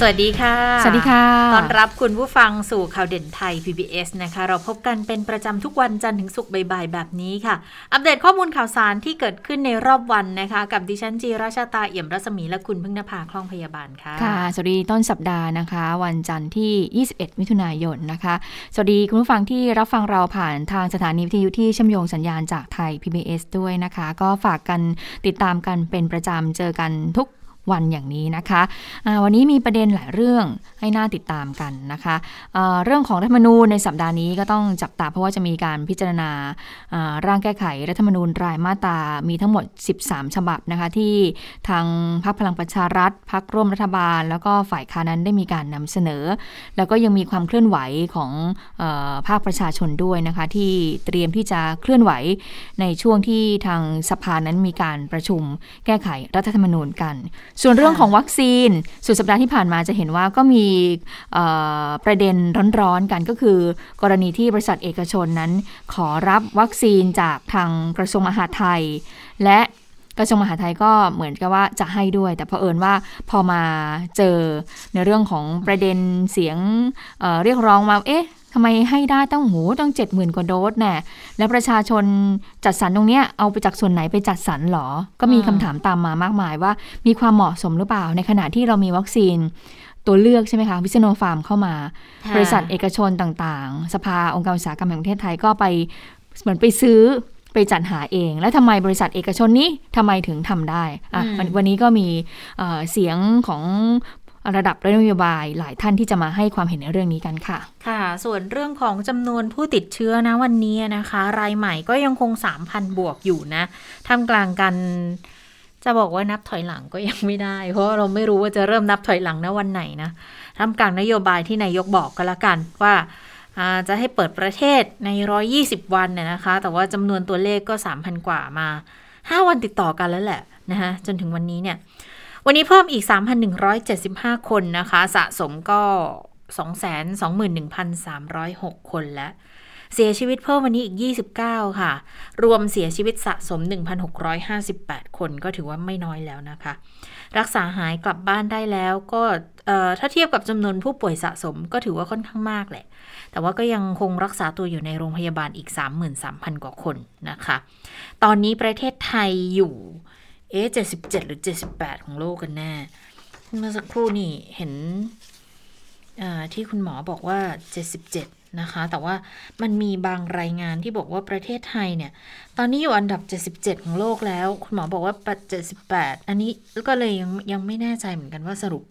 สวัสดีค่ะ สวัสดีค่ะ ต้อนรับคุณผู้ฟังสู่ข่าวเด่นไทย PBS นะคะ เราพบกันเป็นประจำทุกวันจันทร์ถึงศุกร์บ่ายๆแบบนี้ค่ะ อัปเดตข้อมูลข่าวสารที่เกิดขึ้นในรอบวันนะคะ กับดิฉันจีราชาตาเอี่ยมรัศมีและคุณพึ่งนภาคล่องพยาบาลค่ะ ค่ะ สวัสดีต้นสัปดาห์นะคะ วันจันทร์ที่ 21 มิถุนายนนะคะ สวัสดีคุณผู้ฟังที่รับฟังเราผ่านทางสถานีวิทยุที่เชื่อมโยงสัญญาณจากไทย PBS ด้วยนะคะ ก็ฝากกันติดตามกันเป็นประจำเจอกันทุก วันอย่างนี้นะคะะวันนี้มีประเด็นหลายเรื่องให้น่าติดตามกันนะคะะเรื่องของรัฐมนูญในสัปดาห์นี้ก็ต้องจับตาเพราะว่าจะมีการพิจารณาร่างแก้ไขรัฐมนูญรายมาตรามีทั้งหมด 13 ฉบับนะคะที่ทางพรรคพลังประชารัฐพรรคร่วมรัฐบาล แล้วก็ฝ่ายค้านั้นได้มีการนำเสนอ แล้วก็ยังมีความเคลื่อนไหวของอภาคประชาชนด้วยนะคะที่เตรียมที่จะเคลื่อนไหวในช่วงที่ทางสภานั้นมีการประชุมแก้ไขรัฐธรรมนูญกันส่วนเรื่องของวัคซีน สุดสัปดาห์ที่ผ่านมาจะเห็นว่าก็มีประเด็นร้อนๆกันก็คือ กรณีที่บริษัทเอกชนนั้น ขอรับวัคซีนจากทางกระทรวงมหาดไทย และกระทรวงมหาดไทยก็เหมือนกับว่าจะให้ด้วย แต่เผอิญว่าพอมาเจอในเรื่องของประเด็นเสียงเเรียกร้องมาเอ๊ะ ทำไมให้ได้ต้องหูต้องเจ็ดหมื่นกว่าโดสแน่แล้วประชาชนจัดสรรตรงเนี้ยเอาไปจากส่วนไหนไปจัดสรรหรอ ก็มีคำถามตามมามากมายว่า มีความเหมาะสมหรือเปล่า ในขณะที่เรามีวัคซีนตัวเลือกใช่ไหมคะ วิซโนฟาร์มเข้ามา บริษัทเอกชนต่างๆ สภาองค์การอุตสาหกรรมแห่งประเทศไทยก็ไปเหมือนไปซื้อไปจัดหาเอง แล้วทำไมบริษัทเอกชนนี้ทำไมถึงทำได้อะวันนี้ก็มีเสียงของ ระดับนโยบายหลายท่านที่จะมาให้ความเห็นในเรื่องนี้กันค่ะ ค่ะ ส่วนเรื่องของจำนวนผู้ติดเชื้อนะวันนี้นะคะ รายใหม่ก็ยังคง 3,000 บวกอยู่นะท่ามกลางกันจะบอกว่านับถอยหลังก็ยังไม่ได้ เพราะเราไม่รู้ว่าจะเริ่มนับถอยหลังนะวันไหนนะท่ามกลางนโยบายที่นายกบอกก็แล้วกันว่าจะให้เปิดประเทศใน 120 วันเนี่ยนะคะ แต่ว่าจำนวนตัวเลขก็ 3,000 กว่ามา 5 วันติดต่อกันแล้วแหละนะคะจนถึงวันนี้เนี่ย วันนี้เพิ่มอีก 3,175 คนนะคะ สะสมก็ 221,306 คนแล้ว เสียชีวิตเพิ่มวันนี้อีก 29 ค่ะ รวมเสียชีวิตสะสม 1,658 คนก็ถือว่าไม่น้อยแล้วนะคะ รักษาหายกลับบ้านได้แล้วก็ถ้าเทียบกับจำนวนผู้ป่วยสะสมก็ถือว่าค่อนข้างมากแหละ แต่ว่าก็ยังคงรักษาตัวอยู่ในโรงพยาบาลอีก 33,000 กว่าคนนะคะ ตอนนี้ประเทศไทยอยู่ อ๊ะเจ็ดสิบเจ็ดหรือเจ็ดสิบแปดของโลกกันแน่เมื่อสักครู่นี่เห็นที่คุณหมอบอกว่าเจ็ดสิบเจ็ดนะคะ แต่ว่ามันมีบางรายงานที่บอกว่าประเทศไทยเนี่ย ตอนนี้อยู่อันดับ 77 ของโลกแล้ว คุณหมอบอกว่า 78 อันนี้ก็เลยยังยังไม่แน่ใจเหมือนกันว่าสรุป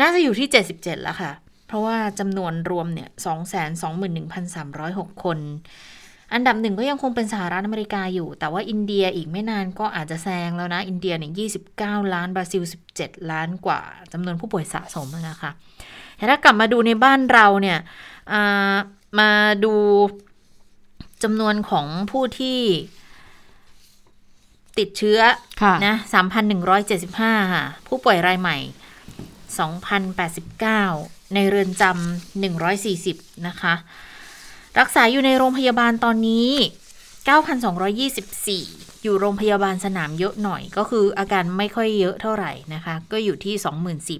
น่าจะอยู่ที่ 77 แล้วค่ะ เพราะว่าจำนวนรวมเนี่ย 221,306 คน อันดับหนึ่งก็ยังคงเป็นสหรัฐอเมริกาอยู่ แต่ว่าอินเดียอีกไม่นานก็อาจจะแซงแล้วนะ อินเดียเนี่ย29ล้าน บราซิล 17 ล้านกว่าจำนวนผู้ป่วยสะสมนะคะแต่ถ้ากลับมาดูในบ้านเราเนี่ยมาดูจำนวนของผู้ที่ติดเชื้อะนะ3,175ค่ะ ผู้ป่วยรายใหม่2,089ในเรือนจำ140นะคะ รักษาอยู่ในโรงพยาบาลตอนนี้ 9,224 อยู่โรงพยาบาลสนามเยอะหน่อย ก็คืออาการไม่ค่อยเยอะเท่าไหร่นะคะ ก็อยู่ที่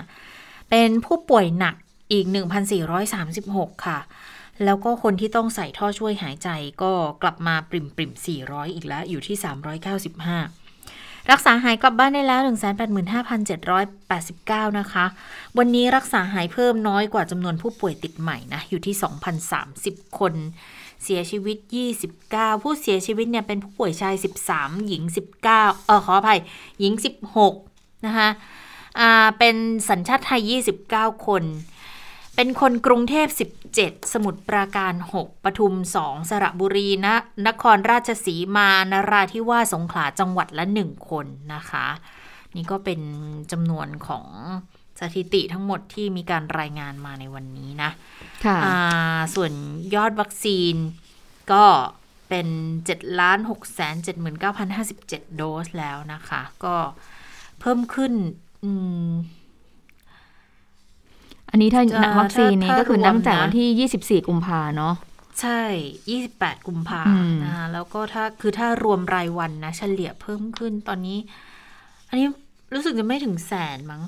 24,635 เป็นผู้ป่วยหนักอีก 1,436 ค่ะ แล้วก็คนที่ต้องใส่ท่อช่วยหายใจก็กลับมาปริมปริม400 อีกแล้ว อยู่ที่ 395 รักษาหายกลับบ้านได้แล้ว 185,789 นะคะ วันนี้รักษาหายเพิ่มน้อยกว่าจำนวนผู้ป่วยติดใหม่นะ อยู่ที่ 2,030 คน เสียชีวิต 29 ผู้เสียชีวิตเนี่ยเป็นผู้ป่วยชาย 13 หญิง 19 เออขออภัย หญิง 16 นะคะอ่าเป็นสัญชาติไทย 29 คน เป็นคนกรุงเทพ 17สมุทรปราการ 6 ปทุม 2 สระบุรีนะนครราชสีมานราธิวาสสงขลาจังหวัดละ 1 คนนะคะ นี่ก็เป็นจำนวนของสถิติทั้งหมดที่มีการรายงานมาในวันนี้นะค่ะส่วนยอดวัคซีนก็เป็น7ล้าน6แสน79,057 โดสแล้วนะคะ ก็เพิ่มขึ้น อันนี้ถ้าจะวัคซีนนี้ถ้าก็คือนับรวมแต่นะวันที่ 24 กุมภาเนาะใช่ 28 กุมภาอืมนะคะแล้วก็ถ้าคือถ้ารวมรายวันนะ เฉลี่ยเพิ่มขึ้นตอนนี้ อันนี้รู้สึกจะไม่ถึงแสนมั้ง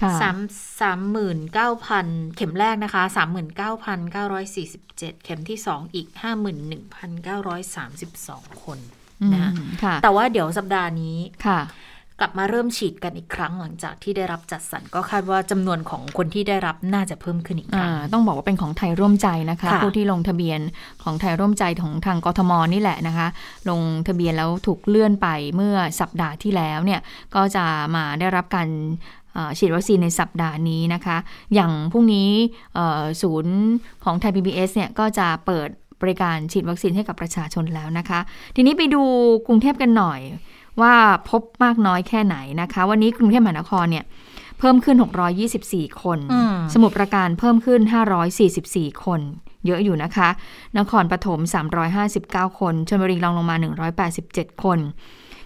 ค่ะสามสามหมื่นเก้าพันเข็มแรกนะคะสามหมื่นเก้าพันเก้าร้อยสี่สิบเจ็ดเข็มที่สองอีกห้าหมื่นหนึ่งพันเก้าร้อยสามสิบสองคนอืมนะค่ะแต่ว่าเดี๋ยวสัปดาห์นี้ค่ะ กลับมาเริ่มฉีดกันอีกครั้งหลังจากที่ได้รับจัดสรรก็คาดว่าจำนวนของคนที่ได้รับน่าจะเพิ่มขึ้นอีกคอ่ารั้งต้องบอกว่าเป็นของไทยร่วมใจนะคะค่ะผู้ที่ลงทะเบียนของไทยร่วมใจของทางกทมนี่แหละนะคะ ลงทะเบียนแล้วถูกเลื่อนไปเมื่อสัปดาห์ที่แล้วเนี่ยก็จะมาได้รับการเอ่อฉีดวัคซีนในสัปดาห์นี้นะคะ อย่างพรุ่งนี้เอ่อศูนย์ของไทย PBS เนี่ยก็จะเปิดบริการฉีดวัคซีนให้กับประชาชนแล้วนะคะ ทีนี้ไปดูกรุงเทพกันหน่อย ว่าพบมากน้อยแค่ไหนนะคะ วันนี้กรุงเทพมหานครเนี่ยเพิ่มขึ้น 624 คนอืมสมุทรปราการเพิ่มขึ้น 544 คน เยอะอยู่นะคะ นครปฐม 359 คนชลบุรีรองลงมา 187 คน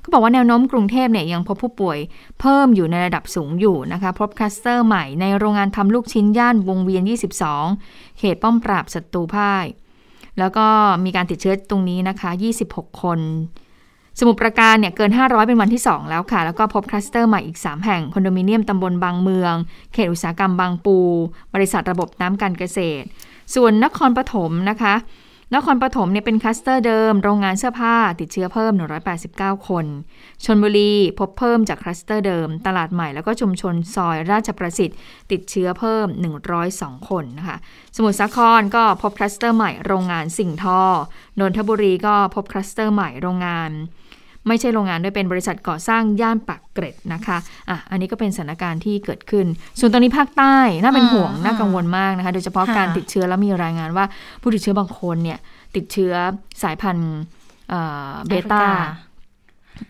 เขาบอกว่าแนวโน้มกรุงเทพเนี่ยยังพบผู้ป่วยเพิ่มอยู่ในระดับสูงอยู่นะคะ พบคลัสเตอร์ใหม่ในโรงงานทำลูกชิ้นย่านวงเวียน 22 เขตป้อมปราบศัตรูพ่าย แล้วก็มีการติดเชื้อตรงนี้นะคะ 26 คน สมุทรปราการเนี่ยเกิน 500 เป็นวันที่ 2 แล้วค่ะ แล้วก็พบคลัสเตอร์ใหม่อีก 3 แห่ง คอนโดมิเนียมตำบลบางเมือง เขตอุตสาหกรรมบางปู บริษัทระบบน้ำการเกษตร ส่วนนครปฐมนะคะ นครปฐมเนี่ยเป็นคลัสเตอร์เดิม โรงงานเสื้อผ้าติดเชื้อเพิ่ม 189 คน ชลบุรีพบเพิ่มจากคลัสเตอร์เดิม ตลาดใหม่แล้วก็ชุมชนซอยราชประสิทธิ์ ติดเชื้อเพิ่ม 102 คนนะคะ สมุทรสาครก็พบคลัสเตอร์ใหม่โรงงานสิ่งทอนนทบุรีก็พบคลัสเตอร์ใหม่โรงงาน ไม่ใช่โรงงานด้วยเป็นบริษัทก่อสร้างย่านปากเกร็ดนะคะอะอันนี้ก็เป็นสถานการณ์ที่เกิดขึ้น ส่วนตอนนี้ภาคใต้น่าเป็นห่วงอืมน่ากังวลมากนะคะ โดยเฉพาะค่ะการติดเชื้อแล้วมีรายงานว่าผู้ติดเชื้อบางคนเนี่ยติดเชื้อสายพันธุ์เอ่อเบต้า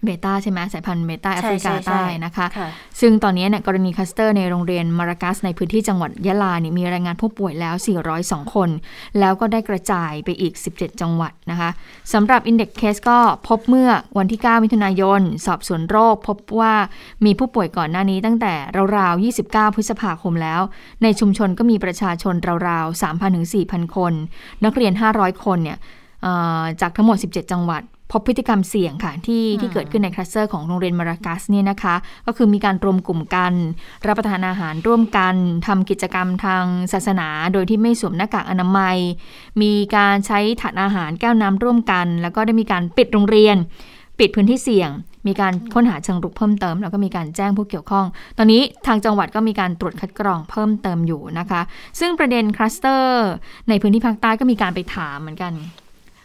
เบต้าใช่ไหมสายพันธุ์เบต้าแอฟริกาใช่ใช่ใต้นะคะค่ะซึ่งตอนนี้เนี่ยกรณีคลัสเตอร์ในโรงเรียนมัรกัสในพื้นที่จังหวัดยะลาเนี่ยมีรายงานผู้ป่วยแล้ว 402 คน แล้วก็ได้กระจายไปอีก 17 จังหวัดนะคะสำหรับ Index Case ก็พบเมื่อวันที่ 9 มิถุนายน สอบสวนโรค พบว่ามีผู้ป่วยก่อนหน้านี้ตั้งแต่ราวๆ 29 พฤษภาคมแล้ว ในชุมชนก็มีประชาชนราวๆ 3,000 ถึง 4,000 คน นักเรียน 500 คนเนี่ยเอ่อจากทั้งหมด 17 จังหวัด พบพฤติกรรมเสี่ยงค่ะที่ที่เกิดขึ้นในคลัสเตอร์ของโรงเรียนมารากัสเนี่ยนะคะ ก็คือมีการรวมกลุ่มกัน รับประทานอาหารร่วมกันทำกิจกรรมทางศาสนา โดยที่ไม่สวมหน้ากากอนามัย มีการใช้ถาดอาหารแก้วน้ำร่วมกัน แล้วก็ได้มีการปิดโรงเรียน ปิดพื้นที่เสี่ยง มีการค้นหาเชิงรุกเพิ่มเติม แล้วก็มีการแจ้งผู้เกี่ยวข้อง ตอนนี้ทางจังหวัดก็มีการตรวจคัดกรองเพิ่มเติมอยู่นะคะ ซึ่งประเด็นคลัสเตอร์ในพื้นที่ภาคใต้ก็มีการไปถามเหมือนกัน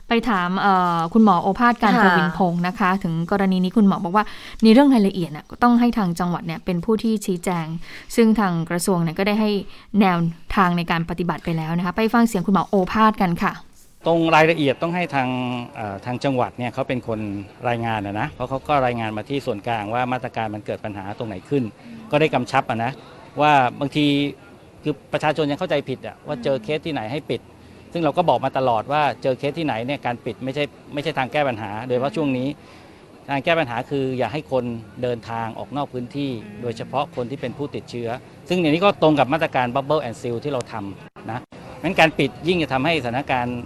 ไปถามเอ่อคุณหมอโอภาสการค่ะกวินพงศ์นะคะ ถึงกรณีนี้คุณหมอบอกว่าในเรื่องรายละเอียดน่ะก็ต้องให้ทางจังหวัดเนี่ยเป็นผู้ที่ชี้แจง ซึ่งทางกระทรวงเนี่ยก็ได้ให้แนวทางในการปฏิบัติไปแล้วนะคะ ไปฟังเสียงคุณหมอโอภาสกันค่ะ ตรงรายละเอียดต้องให้ทางเอ่อทางจังหวัดเนี่ยเขาเป็นคนรายงานนะนะเพราะเขาก็รายงานมาที่ส่วนกลางว่ามาตรการมันเกิดปัญหาตรงไหนขึ้น ก็ได้กำชับอะนะว่าบางทีคือประชาชนยังเข้าใจผิดอะว่าเจอเคสที่ไหนให้ปิด ซึ่งเราก็บอกมาตลอดว่าเจอเคสที่ไหนเนี่ยการปิดไม่ใช่ไม่ใช่ทางแก้ปัญหา โดยเฉพาะช่วงนี้ ทางแก้ปัญหาคืออย่าให้คนเดินทางออกนอกพื้นที่ โดยเฉพาะคนที่เป็นผู้ติดเชื้อ ซึ่งอย่างนี้ก็ตรงกับมาตรการ Bubble and Seal ที่เราทำนะงั้นการปิดยิ่งจะทำให้สถานการณ์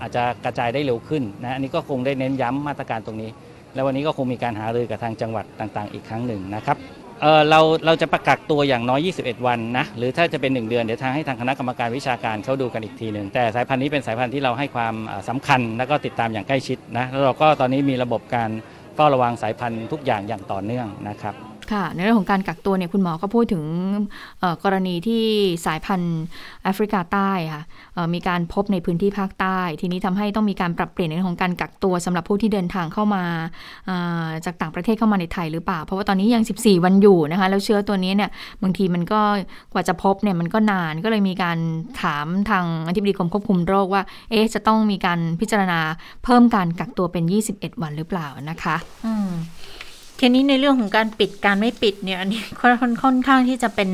อาจจะกระจายได้เร็วขึ้นนะอันนี้ก็คงได้เน้นย้ำมาตรการตรงนี้ แล้ววันนี้ก็คงมีการหารือกับทางจังหวัดต่างๆ อีกครั้งหนึ่งนะครับ เออเราเราจะประกักตัวอย่างน้อย 21 วันนะหรือถ้าจะเป็น 1 เดือนเดี๋ยวทางให้ทางคณะกรรมการวิชาการเขาดูกันอีกทีหนึ่งแต่สายพันธุ์นี้เป็นสายพันธุ์ที่เราให้ความสำสำคัญ แล้วก็ติดตามอย่างใกล้ชิดนะแล้วเราก็ตอนนี้มีระบบการเฝ้าระวังสายพันธุ์ทุกอย่างอย่างต่อเนื่องนะครับ ค่ะในเรื่องของการกักตัวเนี่ยคุณหมอก็พูดถึงกรณีที่สายพันธุ์แอฟริกาใต้ค่ะมีการพบในพื้นที่ภาคใต้ ทีนี้ทำให้ต้องมีการปรับเปลี่ยนในเรื่องของการกักตัวสำหรับผู้ที่เดินทางเข้ามาอ่าจากต่างประเทศเข้ามาในไทยหรือเปล่า เพราะว่าตอนนี้ยัง 14 วันอยู่นะคะแล้วเชื้อตัวนี้เนี่ยบางทีมันก็กว่าจะพบเนี่ยมันก็นานก็เลยมีการถามทางอธิบดีกรมควบคุมโรคว่าเอ๊ะจะต้องมีการพิจารณาเพิ่มการกักตัวเป็น 21 วันหรือเปล่านะคะ อืม ทีนี้ในเรื่องของการปิดการไม่ปิดเนี่ยอันนี้ค่อนค่อนข้างที่จะเป็น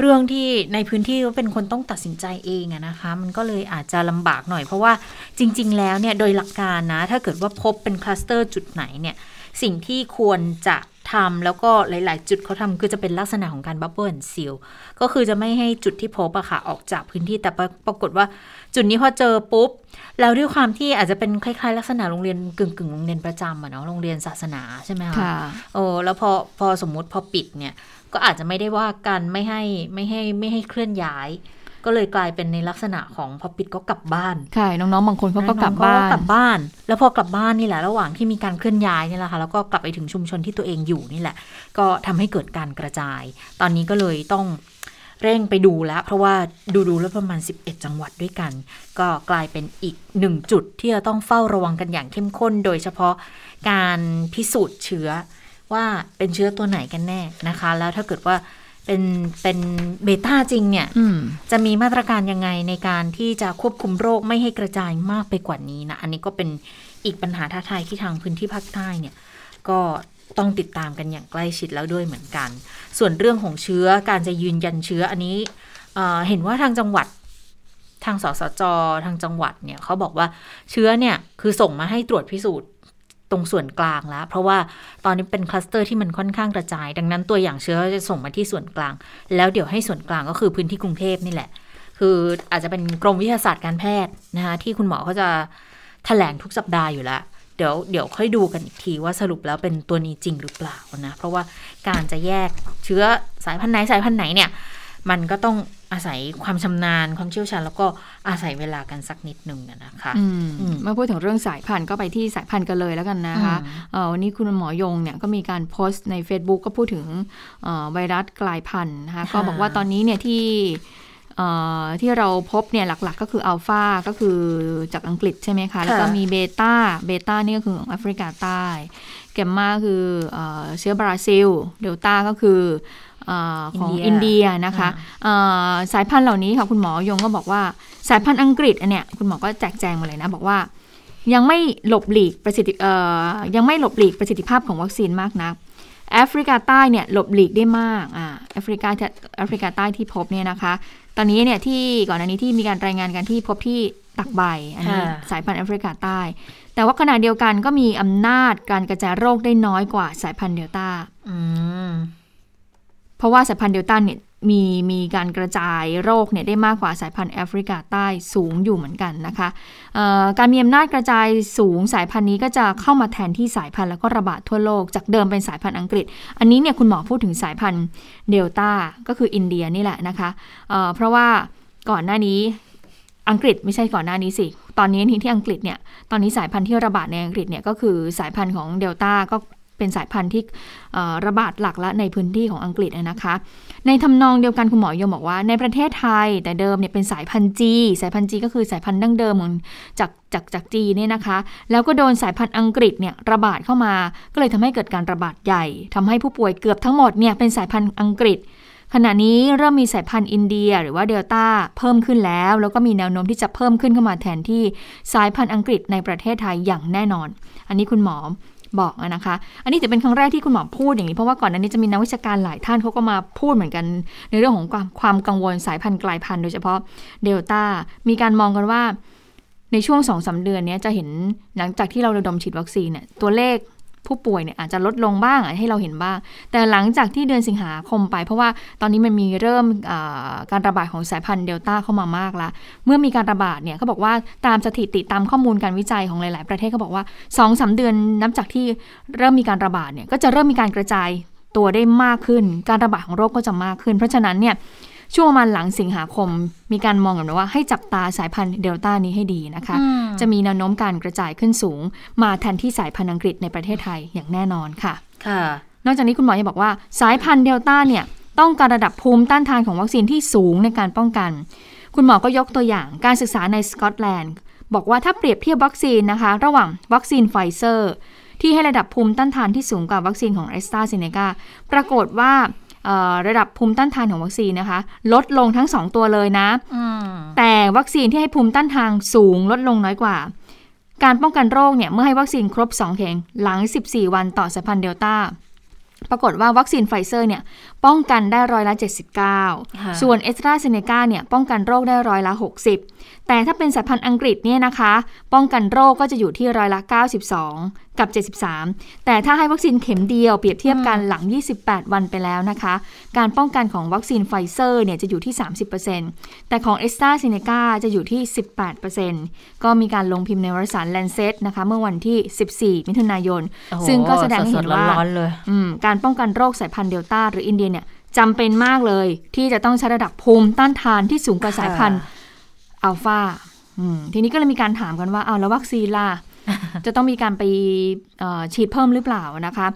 เรื่องที่ในพื้นที่ก็เป็นคนต้องตัดสินใจเองอะนะคะ มันก็เลยอาจจะลำบากหน่อย เพราะว่าจริง ๆ แล้วเนี่ยโดยหลักการนะ ถ้าเกิดว่าพบเป็นคลัสเตอร์จุดไหนเนี่ย สิ่งที่ควรจะ ทำแล้วก็หลาย ๆ จุดเขาทำคือจะเป็นลักษณะของการ bubble seal ก็คือจะไม่ให้จุดที่พบอะค่ะออกจากพื้นที่แต่ปรากฏว่า จุดนี้พอเจอปุ๊บแล้วด้วยความที่อาจจะเป็นคล้าย ๆ ลักษณะโรงเรียนกึ่งกึ่งโรงเรียนประจำอะเนาะโรงเรียนศาสนาใช่ไหมคะโอ้แล้วพอพอสมมุติพอปิดเนี่ยก็อาจจะไม่ได้ว่ากันไม่ให้ไม่ให้ไม่ให้เคลื่อนย้าย ก็เลยกลายเป็นในลักษณะของพอปิดก็กลับบ้านใช่น้องๆบางคนเขาก็กลับบ้านกลับบ้าน แล้วพอกลับบ้านนี่แหละระหว่างที่มีการเคลื่อนย้ายนี่แหละค่ะแล้วก็กลับไปถึงชุมชนที่ตัวเองอยู่นี่แหละ ก็ทำให้เกิดการกระจาย ตอนนี้ก็เลยต้องเร่งไปดูแล้ว เพราะว่าดูดูแล้วประมาณ 11 จังหวัดด้วยกัน ก็กลายเป็นอีกหนึ่งจุดที่จะต้องเฝ้าระวังกันอย่างเข้มข้น โดยเฉพาะการพิสูจน์เชื้อว่าเป็นเชื้อตัวไหนกันแน่นะคะ แล้วถ้าเกิดว่า เป็นเป็นเบต้าจริงเนี่ยจะมีมาตรการยังไงในการที่จะควบคุมโรคไม่ให้กระจายมากไปกว่านี้นะ อันนี้ก็เป็นอีกปัญหาท้าทายที่ทางพื้นที่ภาคใต้เนี่ย ก็ต้องติดตามกันอย่างใกล้ชิดแล้วด้วยเหมือนกัน ส่วนเรื่องของเชื้อการจะยืนยันเชื้ออันนี้เเห็นว่าทางจังหวัดทางสสจทางจังหวัดเนี่ยเขาบอกว่าเชื้อเนี่ยคือส่งมาให้ตรวจพิสูจน์ ตรงส่วนกลางแล้ว เพราะว่าตอนนี้เป็นคลัสเตอร์ที่มันค่อนข้างกระจาย ดังนั้นตัวอย่างเชื้อจะส่งมาที่ส่วนกลาง แล้วเดี๋ยวให้ส่วนกลางก็คือพื้นที่กรุงเทพนี่แหละ คืออาจจะเป็นกรมวิทยาศาสตร์การแพทย์นะคะที่คุณหมอเขาจะแถลงทุกสัปดาห์อยู่แล้วเดี๋ยวเดี๋ยวค่อยดูกันอีกทีว่าสรุปแล้วเป็นตัวนี้จริงหรือเปล่านะ เพราะว่าการจะแยกเชื้อสายพันธุ์ไหนสายพันธุ์ไหนเนี่ย มันก็ต้อง อาศัยความชำนาญความเชี่ยวชาญ แล้วก็อาศัยเวลากันสักนิดหนึ่งนะคะเมื่อพูดถึงเรื่องสายพันธุ์ก็ไปที่สายพันธุ์กันเลยแล้วกันนะคะวันนี้คุณหมอยงเนี่ยก็มีการโพสต์ใน Facebook ก็พูดถึงไวรัสกลายพันธุ์นะคะก็บอกว่าตอนนี้เนี่ยที่ที่เราพบเนี่ยหลักๆ ก็คืออัลฟาก็คือจากอังกฤษใช่ไหมคะ แล้วก็มีเบต้าเบต้านี่ก็คือของแอฟริกาใต้แกมมาคือเชื้อบราซิลเดลต้าก็คือ ของอินเดียนะคะสายพันธุ์เหล่านี้ค่ะคุณหมอยงก็บอกว่าสายพันธุ์อังกฤษอันเนี้ยคุณหมอก็แจกแจงมาเลยนะบอกว่า ยังไม่หลบหลีกประสิทธิยังไม่หลบหลีกประสิทธิภาพของวัคซีนมากนักแอฟริกาใต้เนี่ยหลบหลีกได้มากอ่าแอฟริกาแอฟริกาใต้ที่พบเนี่ยนะคะ ตอนนี้เนี่ยที่ก่อนหน้านี้ที่มีการรายงานกันที่พบที่ตากใบ อันนี้สายพันธุ์แอฟริกาใต้ แต่ว่าขณะเดียวกันก็มีอำนาจการกระจายโรคได้น้อยกว่าสายพันธุ์เดลต้าเพ ราะว่าสายพันธุ์เดลต้าเนี่ยมีมีการกระจายโรคเนี่ยได้มากกว่าสายพันธุ์แอฟริกาใต้สูงอยู่เหมือนกันนะคะการมีอำนาจกระจายสูงสายพันธุ์นี้ก็จะเข้ามาแทนที่สายพันธุ์แล้วก็ระบาดทั่วโลกจากเดิมเป็นสายพันธุ์อังกฤษ อันนี้เนี่ยคุณหมอพูดถึงสายพันธุ์เดลต้าก็คืออินเดียนี่แหละนะคะเเพราะว่าก่อนหน้านี้อังกฤษไม่ใช่ก่อนหน้านี้สิ ตอนนี้ที่อังกฤษเนี่ย ตอนนี้สายพันธุ์ที่ระบาดในอังกฤษเนี่ยก็คือสายพันธุ์ของเดลต้าก็ เป็นสายพันธุ์ที่ระบาดหลักและในพื้นที่ของอังกฤษนะคะ ในทำนองเดียวกันคุณหมอยมบอกว่า ในประเทศไทยแต่เดิมเนี่ยเป็นสายพันธุ์จีสายพันธุ์จีก็คือสายพันธุ์ดั้งเดิมของจากจากจากจีเนี่ยนะคะ แล้วก็โดนสายพันธุ์อังกฤษเนี่ยระบาดเข้ามา ก็เลยทำให้เกิดการระบาดใหญ่ทำให้ผู้ป่วยเกือบทั้งหมดเนี่ยเป็นสายพันธุ์อังกฤษขณะนี้เริ่มมีสายพันธุ์อินเดียหรือว่าเดลต้าเพิ่มขึ้นแล้ว แล้วก็มีแนวโน้มที่จะเพิ่มขึ้นเข้ามาแทนที่สายพันธุ์อังกฤษในประเทศไทยอย่างแน่นอน อันนี้คุณหมอ บอกนะคะ อันนี้จะเป็นครั้งแรกที่คุณหมอพูดอย่างนี้เพราะว่าก่อนหน้านี้จะมีนักวิชาการหลายท่านเขาก็มาพูดเหมือนกัน ในเรื่องของความความกังวลสายพันธุ์กลายพันธุ์โดยเฉพาะเดลต้ามีการมองกันว่าในช่วงสองสาเดือนนี้จะเห็นหลังจากที่เราระดมฉีดวัคซีนเนี่ยตัวเลข ผู้ป่วยเนี่ยอาจจะลดลงบ้างให้เราเห็นบ้าง แต่หลังจากที่เดือนสิงหาคมไป เพราะว่าตอนนี้มันมีเริ่มการระบาดของสายพันธุ์เดลต้าเข้ามามากล้วเมื่อมีการระบาดเนี่ยเขาบอกว่าตามสถิติตามข้อมูลการวิจัยของหลาย ๆ ประเทศเขาบอกว่า2อสเดือนนับจากที่เริ่มมีการระบาดเนี่ยก็จะเริ่มมีการกระจายตัวได้มากขึ้น การระบาดของโรคก็จะมากขึ้น เพราะฉะนั้นเนี่ย ช่วงประมาณหลังสิงหาคม มีการมองกันว่าให้จับตาสายพันธุ์เดลต้านี้ให้ดีนะคะ จะมีแนวโน้มการกระจายขึ้นสูง มาแทนที่สายพันธุ์อังกฤษในประเทศไทยอย่างแน่นอนค่ะค่ะ นอกจากนี้คุณหมอยังบอกว่าสายพันธุ์เดลต้าเนี่ยต้องการระดับภูมิต้านทานของวัคซีนที่สูงในการป้องกัน คุณหมอก็ยกตัวอย่างการศึกษาในสกอตแลนด์บอกว่าถ้าเปรียบเทียบวัคซีนนะคะ ระหว่างวัคซีนไฟเซอร์ ที่ให้ระดับภูมิต้านทานที่สูงกว่าวัคซีนของแอสตราเซเนกาปรากฏว่า ระดับภูมิต้านทานของวัคซีนนะคะ ลดลงทั้ง 2 ตัวเลยนะแต่วัคซีนที่ให้ภูมิต้านทานสูงลดลงน้อยกว่า การป้องกันโรคเนี่ยเมื่อให้วัคซีนครบ 2 เข็มหลัง 14 วันต่อสายพันธุ์เดลต้าปรากฏว่าวัคซีนไฟเซอร์เนี่ยป้องกันได้ร้อยละ 79 ส่วนแอสตราเซเนกาเนี่ยป้องกันโรคได้ร้อยละ 60 แต่ถ้าเป็นสายพันธุ์อังกฤษเนี่ยนะคะ ป้องกันโรคก็จะอยู่ที่ร้อยละ 92 กับ 73 แต่ถ้าให้วัคซีนเข็มเดียวเปรียบเทียบกันหลัง 28 วันไปแล้วนะคะ การป้องกันของวัคซีนไฟเซอร์เนี่ยจะอยู่ที่ 30%แต่ของแอสตราเซเนกาจะอยู่ที่ 18%ก็มีการลงพิมพ์ในวารสาร Lancet นะคะ เมื่อวันที่ 14 มิถุนายนโอ้โหซึ่งก็แสดงให้เห็นว่าสดๆร้อนๆเลยอืมการป้องกันโรคสายพันธุ์เดลต้าหรืออินเดียเนี่ยจำเป็นมากเลยที่จะต้องใช้ระดับภูมิต้านทานที่สูงกว่าสายพันธุ์ อัลฟาอืมทีนี้ก็เลยมีการถามกันว่าเอ๊าแล้ววัคซีนล่ะจะต้องมีการไปเอ่อฉีดเพิ่มหรือเปล่านะคะ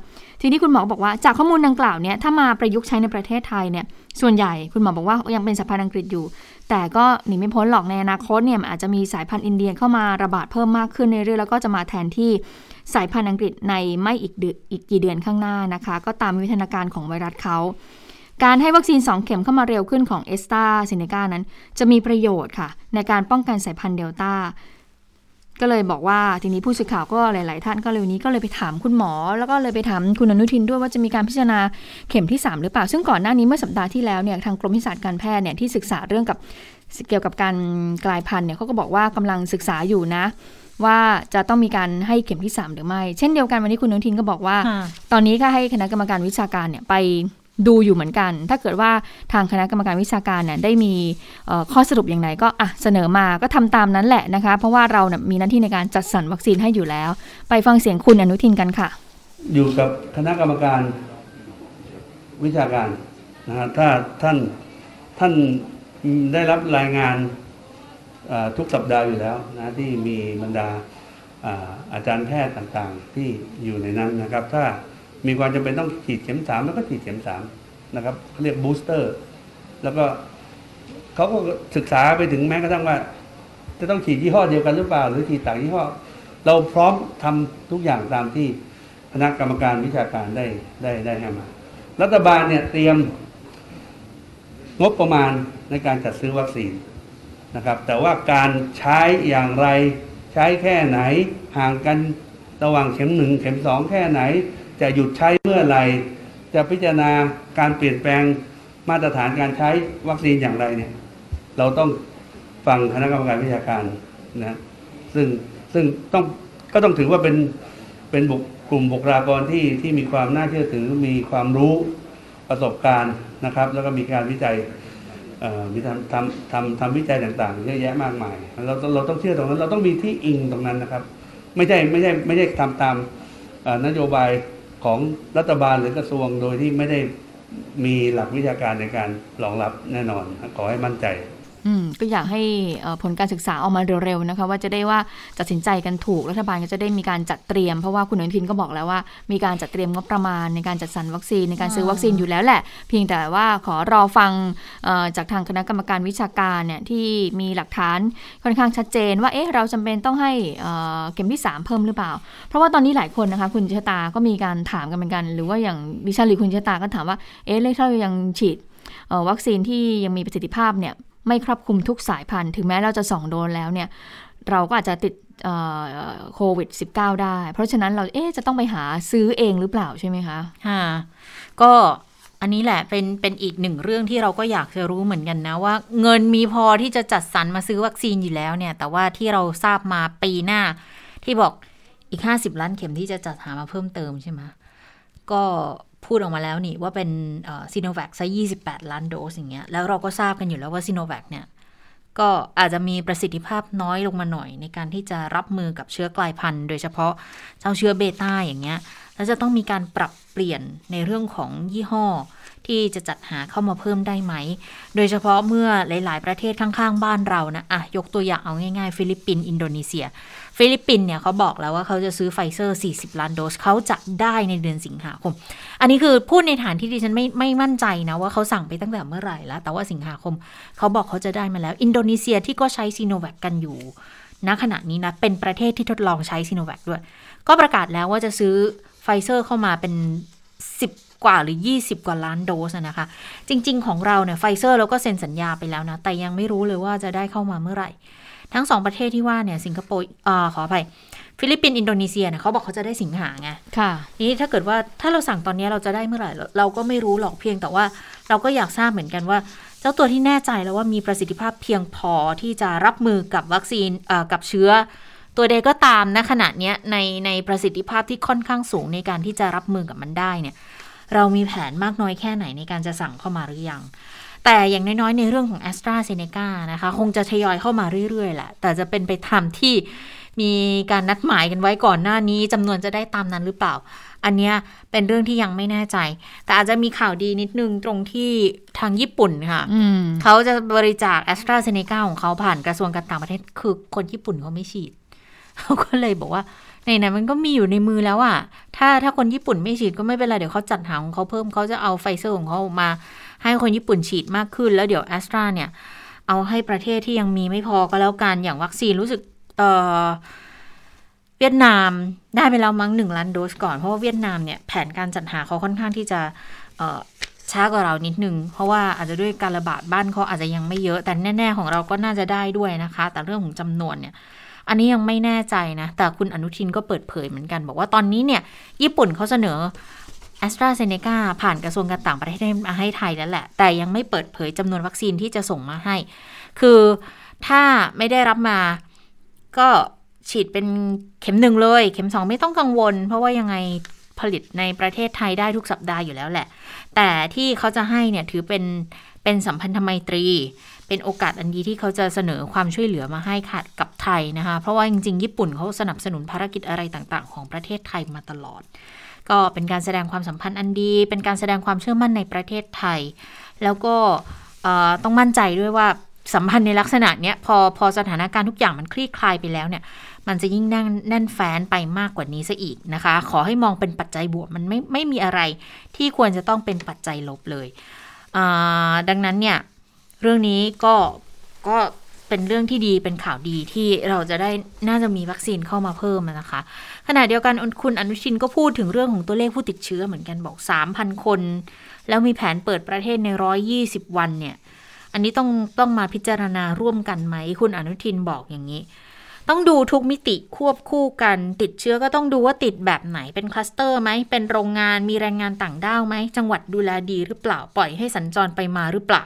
ทีนี้คุณหมอบอกว่าจากข้อมูลดังกล่าวเนี่ยถ้ามาประยุกต์ใช้ในประเทศไทยเนี่ยส่วนใหญ่คุณหมอบอกว่ายังเป็นสายพันธุ์อังกฤษอยู่ แต่ก็หนีไม่พ้นหรอกในอนาคตเนี่ยมันอาจจะมีสายพันธุ์อินเดียเข้ามาระบาดเพิ่มมากขึ้นเรื่อยๆแล้วก็จะมาแทนที่สายพันธุ์อังกฤษในไม่อีกเดือนอีกกี่เดือนข้างหน้านะคะ ก็ตามวิวัฒนาการของไวรัสเขาการให้วัคซีน 2 เข็มเข้ามาเร็วขึ้นของเอสตาเซเนกานั้น จะมีประโยชน์ค่ะ ในการป้องกันสายพันธุ์เดลต้าก็เลยบอกว่าทีนี้ผู้สื่อข่าวก็หลาย ๆ ท่านก็เลยวันนี้ก็เลยไปถามคุณหมอ แล้วก็เลยไปถามคุณอนุทินด้วยว่าจะมีการพิจารณาเข็มที่ 3 หรือเปล่า ซึ่งก่อนหน้านี้เมื่อสัปดาห์ที่แล้วเนี่ยทางกรมวิชาการแพทย์เนี่ยที่ศึกษาเรื่องกับเกี่ยวกับการกลายพันธุ์เนี่ยเขาก็บอกว่ากำลังศึกษาอยู่นะ ว่าจะต้องมีการให้เข็มที่ 3 หรือไม่ เช่นเดียวกันวันนี้คุณอนุทินก็บอกว่าค่ะตอนนี้ก็ให้คณะกรรมการวิชาการเนี่ยไป ดูอยู่เหมือนกัน ถ้าเกิดว่าทางคณะกรรมการวิชาการเนี่ยได้มีข้อสรุปอย่างไรก็อะเสนอมาก็ทำตามนั้นแหละนะคะ เพราะว่าเราเนี่ยมีหน้าที่ในการจัดสรรวัคซีนให้อยู่แล้ว ไปฟังเสียงคุณอนุทินกันค่ะ อยู่กับคณะกรรมการวิชาการนะฮะถ้าท่านท่านได้รับรายงานทุกสัปดาห์อยู่แล้วนะที่มีบรรดาอาจารย์แพทย์ต่างๆ ที่อยู่ในนั้นนะครับ ถ้า มีความจำเป็นต้องฉีดเข็มสามแล้วก็ฉีดเข็มสามนะครับเขาเรียก booster แล้วก็เขาก็ศึกษาไปถึงแม้กระทั่งว่า จะต้องฉีดยี่ห้อเดียวกันหรือเปล่า หรือฉีดต่างยี่ห้อ เราพร้อมทำทุกอย่างตามที่คณะกรรมการวิชาการได้ได้ได้ให้มา รัฐบาลเนี่ยเตรียมงบประมาณในการจัดซื้อวัคซีนนะครับ แต่ว่าการใช้อย่างไรใช้แค่ไหน ห่างกันระหว่างเข็มหนึ่งเข็มสองแค่ไหน จะหยุดใช้เมื่อไหร่จะพิจารณาการเปลี่ยนแปลงมาตรฐานการใช้วัคซีนอย่างไรเนี่ย เราต้องฟังคณะกรรมการวิชาการนะซึ่งซึ่งต้องก็ต้องถือว่าเป็นเป็นบุคกลุ่มบุคลากรที่ที่มีความน่าเชื่อถือมีความรู้ประสบการณ์นะครับ แล้วก็มีการวิจัยมีทำทำทำทำวิจัยต่างๆเยอะแยะมากมายเราเราต้องเชื่อตรงนั้น เราต้องมีที่อิงตรงนั้นนะครับ ไม่ใช่ไม่ใช่ไม่ใช่ทำตามนโยบาย ของรัฐบาลหรือกระทรวงโดยที่ไม่ได้มีหลักวิชาการในการรองรับแน่นอนขอให้มั่นใจ ก็อยากให้ผลการศึกษาออกมาเร็วๆนะคะ ว่าจะได้ว่าตัดสินใจกันถูกรัฐบาลก็จะได้มีการจัดเตรียมเพราะว่าคุณอนุทินก็บอกแล้วว่า มีการจัดเตรียมงบประมาณในการจัดสรรวัคซีนในการซื้อวัคซีนอยู่แล้วแหละ เพียงแต่ว่าขอรอฟังจากทางคณะกรรมการวิชาการเนี่ยที่มีหลักฐานค่อนข้างชัดเจน ว่าเอ๊ะเราจำเป็นต้องให้เข็มที่ 3 เพิ่มหรือเปล่า เพราะว่าตอนนี้หลายคนนะคะ คุณชะตาก็มีการถามกันเหมือนกัน หรือว่าอย่างดิฉันหรือคุณชะตาก็ถามว่าเอ๊ะแล้วถ้าเรายังฉีดวัคซีนที่ยังมีประสิทธิภาพเนี่ย ไม่ครอบคลุมทุกสายพันธุ์ ถึงแม้เราจะสองโดนแล้วเนี่ย เราก็อาจจะติดโควิด -19 ได้ เพราะฉะนั้นเราเอ๊จะต้องไปหาซื้อเองหรือเปล่าใช่ไหมคะค่ะก็อันนี้แหละเป็นเป็นอีกหนึ่งเรื่องที่เราก็อยากจะรู้เหมือนกันนะ ว่าเงินมีพอที่จะจัดสรรมาซื้อวัคซีนอยู่แล้วเนี่ย แต่ว่าที่เราทราบมาปีหน้า ที่บอกอีก 50 ล้านเข็มที่จะจัดหามาเพิ่มเติมใช่ไหมก็ พูดออกมาแล้วนี่ว่าเป็นซีโนแวคซะ28 ล้านโดสอย่างเงี้ยแล้วเราก็ทราบกันอยู่แล้วว่าซีโนแวคเนี่ยก็อาจจะมีประสิทธิภาพน้อยลงมาหน่อยในการที่จะรับมือกับเชื้อกลายพันธุ์ โดยเฉพาะเจ้าเชื้อเบต้าอย่างเงี้ย แล้วจะต้องมีการปรับเปลี่ยนในเรื่องของยี่ห้อ ที่จะจัดหาเข้ามาเพิ่มได้ไหม โดยเฉพาะเมื่อหลาย ๆ ประเทศข้าง ๆ บ้านเรานะอะยกตัวอย่างเอาง่ายๆ ฟิลิปปินส์อินโดนีเซีย ฟิลิปปินส์เนี่ยเขาบอกแล้วว่าเขาจะซื้อไฟเซอร์ 40 ล้านโดสเขาจะได้ในเดือนสิงหาคม อันนี้คือพูดในฐานที่ดิฉันไม่ไม่มั่นใจนะว่าเขาสั่งไปตั้งแต่เมื่อไหร่แล้ว แต่ว่าสิงหาคมเขาบอกเขาจะได้มาแล้ว อินโดนีเซียที่ก็ใช้ซีโนแวคกันอยู่ณขณะนี้นะเป็นประเทศที่ทดลองใช้ซีโนแวคด้วย ก็ประกาศแล้วว่าจะซื้อ ไฟเซอร์เข้ามาเป็น 10 กว่าหรือ 20 กว่าล้านโดสอะนะคะ จริง ๆ ของเราเนี่ยไฟเซอร์เราก็เซ็นสัญญาไปแล้วนะ แต่ยังไม่รู้เลยว่าจะได้เข้ามาเมื่อไหร่ ทั้งสองประเทศที่ว่าเนี่ยสิงคโปร์อ่าขออภัยฟิลิปปินส์อินโดนีเซียเนี่ยเขาบอกเขาจะได้สิงหาไงค่ะ นี่ถ้าเกิดว่าถ้าเราสั่งตอนนี้เราจะได้เมื่อไหร่เราเราก็ไม่รู้หรอกเพียงแต่ว่าเราก็อยากทราบเหมือนกันว่า เจ้าตัวที่แน่ใจแล้วว่ามีประสิทธิภาพเพียงพอที่จะรับมือกับวัคซีนกับเชื้อ ตัวใดก็ตามณขณะนี้ในในประสิทธิภาพที่ค่อนข้างสูงในการที่จะรับมือกับมันได้เนี่ยเรามีแผนมากน้อยแค่ไหนในการจะสั่งเข้ามาหรือยัง แต่อย่างน้อยๆ ในเรื่องของ a s t r a z เซ e c a นะคะ คงจะทยอยเข้ามาเรื่อยๆแหละ แต่จะเป็นไปตามที่มีการนัดหมายกันไว้ก่อนหน้านี้จำนวนจะได้ตามนั้นหรือเปล่า อันนี้เป็นเรื่องที่ยังไม่แน่ใจ แต่อาจจะมีข่าวดีนิดนึงตรงที่ทางญี่ปุ่นค่ะเขาจะบริจาคแอสตราเซเนกาของเขาผ่านกระทรวงการต่างประเทศคือคนญี่ปุ่นเขาไม่ฉีด เขาก็เลยบอกว่าในนั้นมันก็มีอยู่ในมือแล้วอะถ้าถ้าคนญี่ปุ่นไม่ฉีดก็ไม่เป็นไร เดี๋ยวเขาจัดหาของเขาเพิ่มเขาจะเอาไฟเซอร์ของเขามา ให้คนญี่ปุ่นฉีดมากขึ้น แล้วเดี๋ยวแอสตราเนี่ย เอาให้ประเทศที่ยังมีไม่พอก็แล้วกัน อย่างวัคซีนรู้สึกเออเวียดนามได้ไปแล้วมั้งหนึ่งล้านโดสก่อน เพราะว่าเวียดนามเนี่ยแผนการจัดหาเขาค่อนข้างที่จะช้ากว่าเรานิดนึง เพราะว่าอาจจะด้วยการระบาดบ้านเขาอาจจะยังไม่เยอะ แต่แน่ ๆ ของเราก็น่าจะได้ด้วยนะคะ แต่เรื่องของจำนวนเนี่ย อันนี้ยังไม่แน่ใจนะ แต่คุณอนุทินก็เปิดเผยเหมือนกันบอกว่าตอนนี้เนี่ย ญี่ปุ่นเขาเสนอแอสตราเซเนกาผ่านกระทรวงการต่างประเทศมาให้ไทยแล้วแหละ แต่ยังไม่เปิดเผยจำนวนวัคซีนที่จะส่งมาให้ คือถ้าไม่ได้รับมาก็ฉีดเป็นเข็มหนึ่งเลย เข็มสองไม่ต้องกังวล เพราะว่ายังไงผลิตในประเทศไทยได้ทุกสัปดาห์อยู่แล้วแหละ แต่ที่เขาจะให้เนี่ยถือเป็นเป็นสัมพันธไมตรี เป็นโอกาสอันดีที่เขาจะเสนอความช่วยเหลือมาให้ค่ะกับไทยนะคะ เพราะว่าจริงๆ ญี่ปุ่นเขาสนับสนุนภารกิจอะไรต่างๆ ของประเทศไทยมาตลอด ก็เป็นการแสดงความสัมพันธ์อันดี เป็นการแสดงความเชื่อมั่นในประเทศไทย แล้วก็ต้องมั่นใจด้วยว่าสัมพันธ์ในลักษณะเนี้ยพอพอสถานการณ์ทุกอย่างมันคลี่คลายไปแล้วเนี่ย มันจะยิ่งแน่นแน่นแฟ้นไปมากกว่านี้ซะอีกนะคะ ขอให้มองเป็นปัจจัยบวกมันไม่ไม่มีอะไรที่ควรจะต้องเป็นปัจจัยลบเลยดังนั้นเนี่ย เรื่องนี้ก็ก็เป็นเรื่องที่ดีเป็นข่าวดีที่เราจะได้น่าจะมีวัคซีนเข้ามาเพิ่มนะคะ ขณะเดียวกันคุณอนุชินก็พูดถึงเรื่องของตัวเลขผู้ติดเชื้อเหมือนกันบอก 3,000 คน แล้วมีแผนเปิดประเทศใน 120 วันเนี่ย อันนี้ต้องต้องมาพิจารณาร่วมกันไหม คุณอนุทินบอกอย่างนี้ ต้องดูทุกมิติควบคู่กัน ติดเชื้อก็ต้องดูว่าติดแบบไหนเป็นคลัสเตอร์ไหมเป็นโรงงานมีแรงงานต่างด้าวไหมจังหวัดดูแลดีหรือเปล่าปล่อยให้สัญจรไปมาหรือเปล่า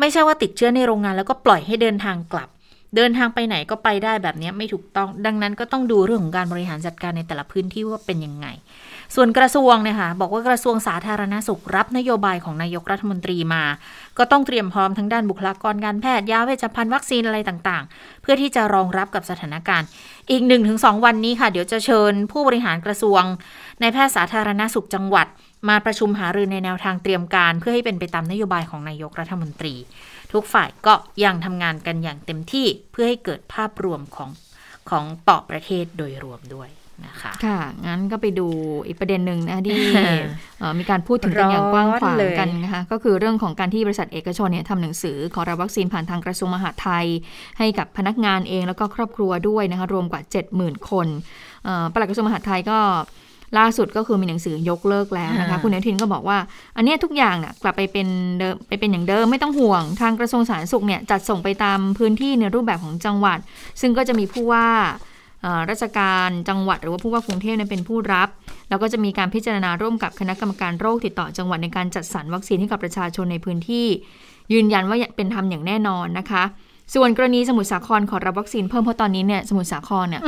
ไม่ใช่ว่าติดเชื้อในโรงงานแล้วก็ปล่อยให้เดินทางกลับ เดินทางไปไหนก็ไปได้แบบนี้ไม่ถูกต้อง ดังนั้นก็ต้องดูเรื่องของการบริหารจัดการในแต่ละพื้นที่ว่าเป็นยังไง ส่วนกระทรวงเนี่ยค่ะบอกว่ากระทรวงสาธารณสุขรับนโยบายของนายกรัฐมนตรีมา ก็ต้องเตรียมพร้อมทั้งด้านบุคลากรการแพทย์ยาเวชภัณฑ์วัคซีนอะไรต่างๆ เพื่อที่จะรองรับกับสถานการณ์ อีก 1-2 วันนี้ค่ะ เดี๋ยวจะเชิญผู้บริหารกระทรวงในแพทย์สาธารณสุขจังหวัด มาประชุมหารือในแนวทางเตรียมการ เพื่อให้เป็นไปตามนโยบายของนายกรัฐมนตรี ทุกฝ่ายก็ยังทำงานกันอย่างเต็มที่เพื่อให้เกิดภาพรวมของของต่อประเทศโดยรวมด้วยนะคะค่ะ งั้นก็ไปดูอีกประเด็นหนึ่งนะที่มีการพูดถึงกันอย่างกว้างขวางกันนะคะก็คือเรื่องของการที่บริษัทเอกชนเนี่ยทำหนังสือขอรับวัคซีนผ่านทางกระทรวงมหาดไทย ให้กับพนักงานเองแล้วก็ครอบครัวด้วยนะคะรวมกว่า 70,000 คนปลัดกระทรวงมหาดไทยก็ ล่าสุดก็คือมีหนังสือยกเลิกแล้วนะคะ คุณอนุทินก็บอกว่า อันนี้ทุกอย่างน่ะกลับไปเป็นเดิมไปเป็นอย่างเดิมไม่ต้องห่วง ทางกระทรวงสาธารณสุขเนี่ยจัดส่งไปตามพื้นที่ในรูปแบบของจังหวัด ซึ่งก็จะมีผู้ว่าราชการจังหวัดหรือว่าผู้ว่ากรุงเทพเป็นผู้รับ แล้วก็จะมีการพิจารณาร่วมกับคณะกรรมการโรคติดต่อจังหวัดในการจัดสรรวัคซีนให้กับประชาชนในพื้นที่ ยืนยันว่าเป็นธรรมอย่างแน่นอนนะคะ ส่วนกรณีสมุทรสาครขอรับวัคซีนเพิ่มเพราะตอนนี้เนี่ยสมุทรสาครเนี่ย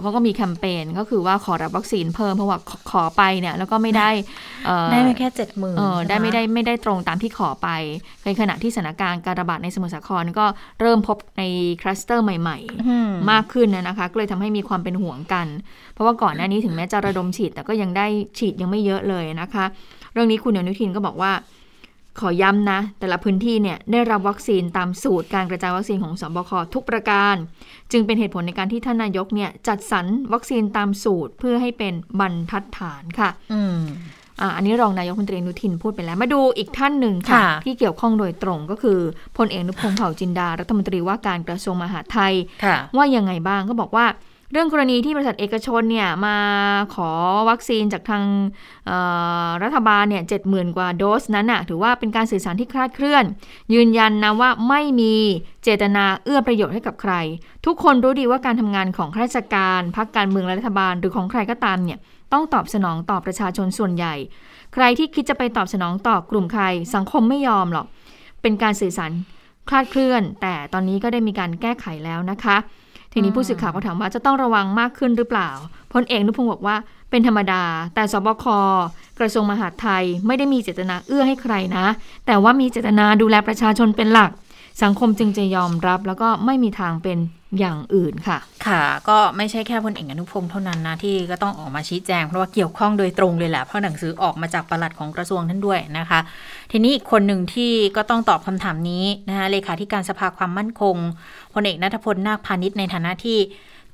เขาก็มีแคมเปญก็คือว่าขอรับวัคซีนเพิ่มเพราะว่าขอไปเนี่ยแล้วก็ไม่ได้ได้แค่เจ็ดหมื่นได้ไม่ได้ไม่ได้ตรงตามที่ขอไปในขณะที่สถานการณ์การระบาดในสมุทรสาครก็เริ่มพบในคลัสเตอร์ใหม่ ๆ มากขึ้นนะคะก็เลยทำให้มีความเป็นห่วงกัน เพราะว่าก่อนหน้านี้ถึงแม้จะระดมฉีดแต่ก็ยังได้ฉีดยังไม่เยอะเลยนะคะ เรื่องนี้คุณอนุทินก็บอกว่า ขอย้ำนะ แต่ละพื้นที่เนี่ยได้รับวัคซีนตามสูตรการกระจายวัคซีนของสบคทุกประการ จึงเป็นเหตุผลในการที่ท่านนายกเนี่ยจัดสรรวัคซีนตามสูตรเพื่อให้เป็นบรรทัดฐานค่ะอืมอันนี้รองนายกมนตรีนุทินพูดไปแล้ว มาดูอีกท่านหนึ่งค่ะ ที่เกี่ยวข้องโดยตรงก็คือพลเอกนุพงศ์เผ่าจินดา รัฐมนตรีว่าการกระทรวงมหาดไทย ว่ายังไงบ้างก็บอกว่า เรื่องกรณีที่บริษัทเอกชนเนี่ยมาขอวัคซีนจากทางรัฐบาลเนี่ยเจ็ดหมื่นกว่าโดสนั้นน่ะถือว่าเป็นการสื่อสารที่คลาดเคลื่อน ยืนยันนะว่าไม่มีเจตนาเอื้อประโยชน์ให้กับใคร ทุกคนรู้ดีว่าการทำงานของข้าราชการพรรคการเมืองและรัฐบาลหรือของใครก็ตามเนี่ยต้องตอบสนองต่อประชาชนส่วนใหญ่ ใครที่คิดจะไปตอบสนองต่อกลุ่มใคร สังคมไม่ยอมหรอกเป็นการสื่อสารคลาดเคลื่อน แต่ตอนนี้ก็ได้มีการแก้ไขแล้วนะคะ ทีนี้ผู้สื่อข่าวก็ถามว่าจะต้องระวังมากขึ้นหรือเปล่าพลเอกนุพงศ์บอกว่าเป็นธรรมดา แต่สบคกระทรวงมหาดไทยไม่ได้มีเจตนาเอื้อให้ใครนะ แต่ว่ามีเจตนาดูแลประชาชนเป็นหลัก สังคมจึงจะยอมรับ แล้วก็ไม่มีทางเป็น อย่างอื่นค่ะ ค่ะก็ไม่ใช่แค่พลเอกอนุพงศ์เท่านั้นนะที่ก็ต้องออกมาชี้แจง เพราะว่าเกี่ยวข้องโดยตรงเลยแหละ เพราะหนังสือออกมาจากปลัดของกระทรวงท่านด้วยนะคะ ทีนี้อีกคนหนึ่งที่ก็ต้องตอบคำถามนี้นะคะเลขาธิการสภาความมั่นคงพลเอกนัทพลนาคพาณิชย์ในฐานะที่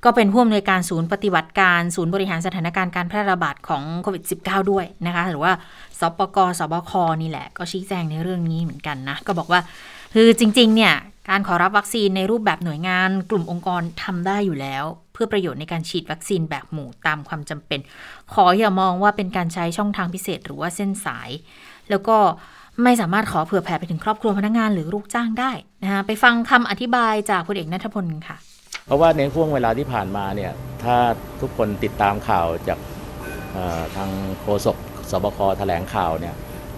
ก็เป็นผู้อำนวยการศูนย์ปฏิบัติการศูนย์บริหารสถานการณ์การแพร่ระบาดของโควิด -19 ด้วยนะคะ หรือว่าสปกสบคนี่แหละ ก็ชี้แจงในเรื่องนี้เหมือนกันนะ ก็บอกว่าคือจริง ๆ เนี่ย การขอรับวัคซีนในรูปแบบหน่วยงานกลุ่มองค์กรทำได้อยู่แล้ว เพื่อประโยชน์ในการฉีดวัคซีนแบบหมู่ตามความจำเป็น ขออย่ามองว่าเป็นการใช้ช่องทางพิเศษหรือว่าเส้นสาย แล้วก็ไม่สามารถขอเผื่อแผ่ไปถึงครอบครัวพนักงานหรือลูกจ้างได้นะคะไปฟังคำอธิบายจากพลเอกนัทพลค่ะ เพราะว่าในช่วงเวลาที่ผ่านมาเนี่ยถ้าทุกคนติดตามข่าวจากทางโฆษกสบคแถลงข่าวเนี่ย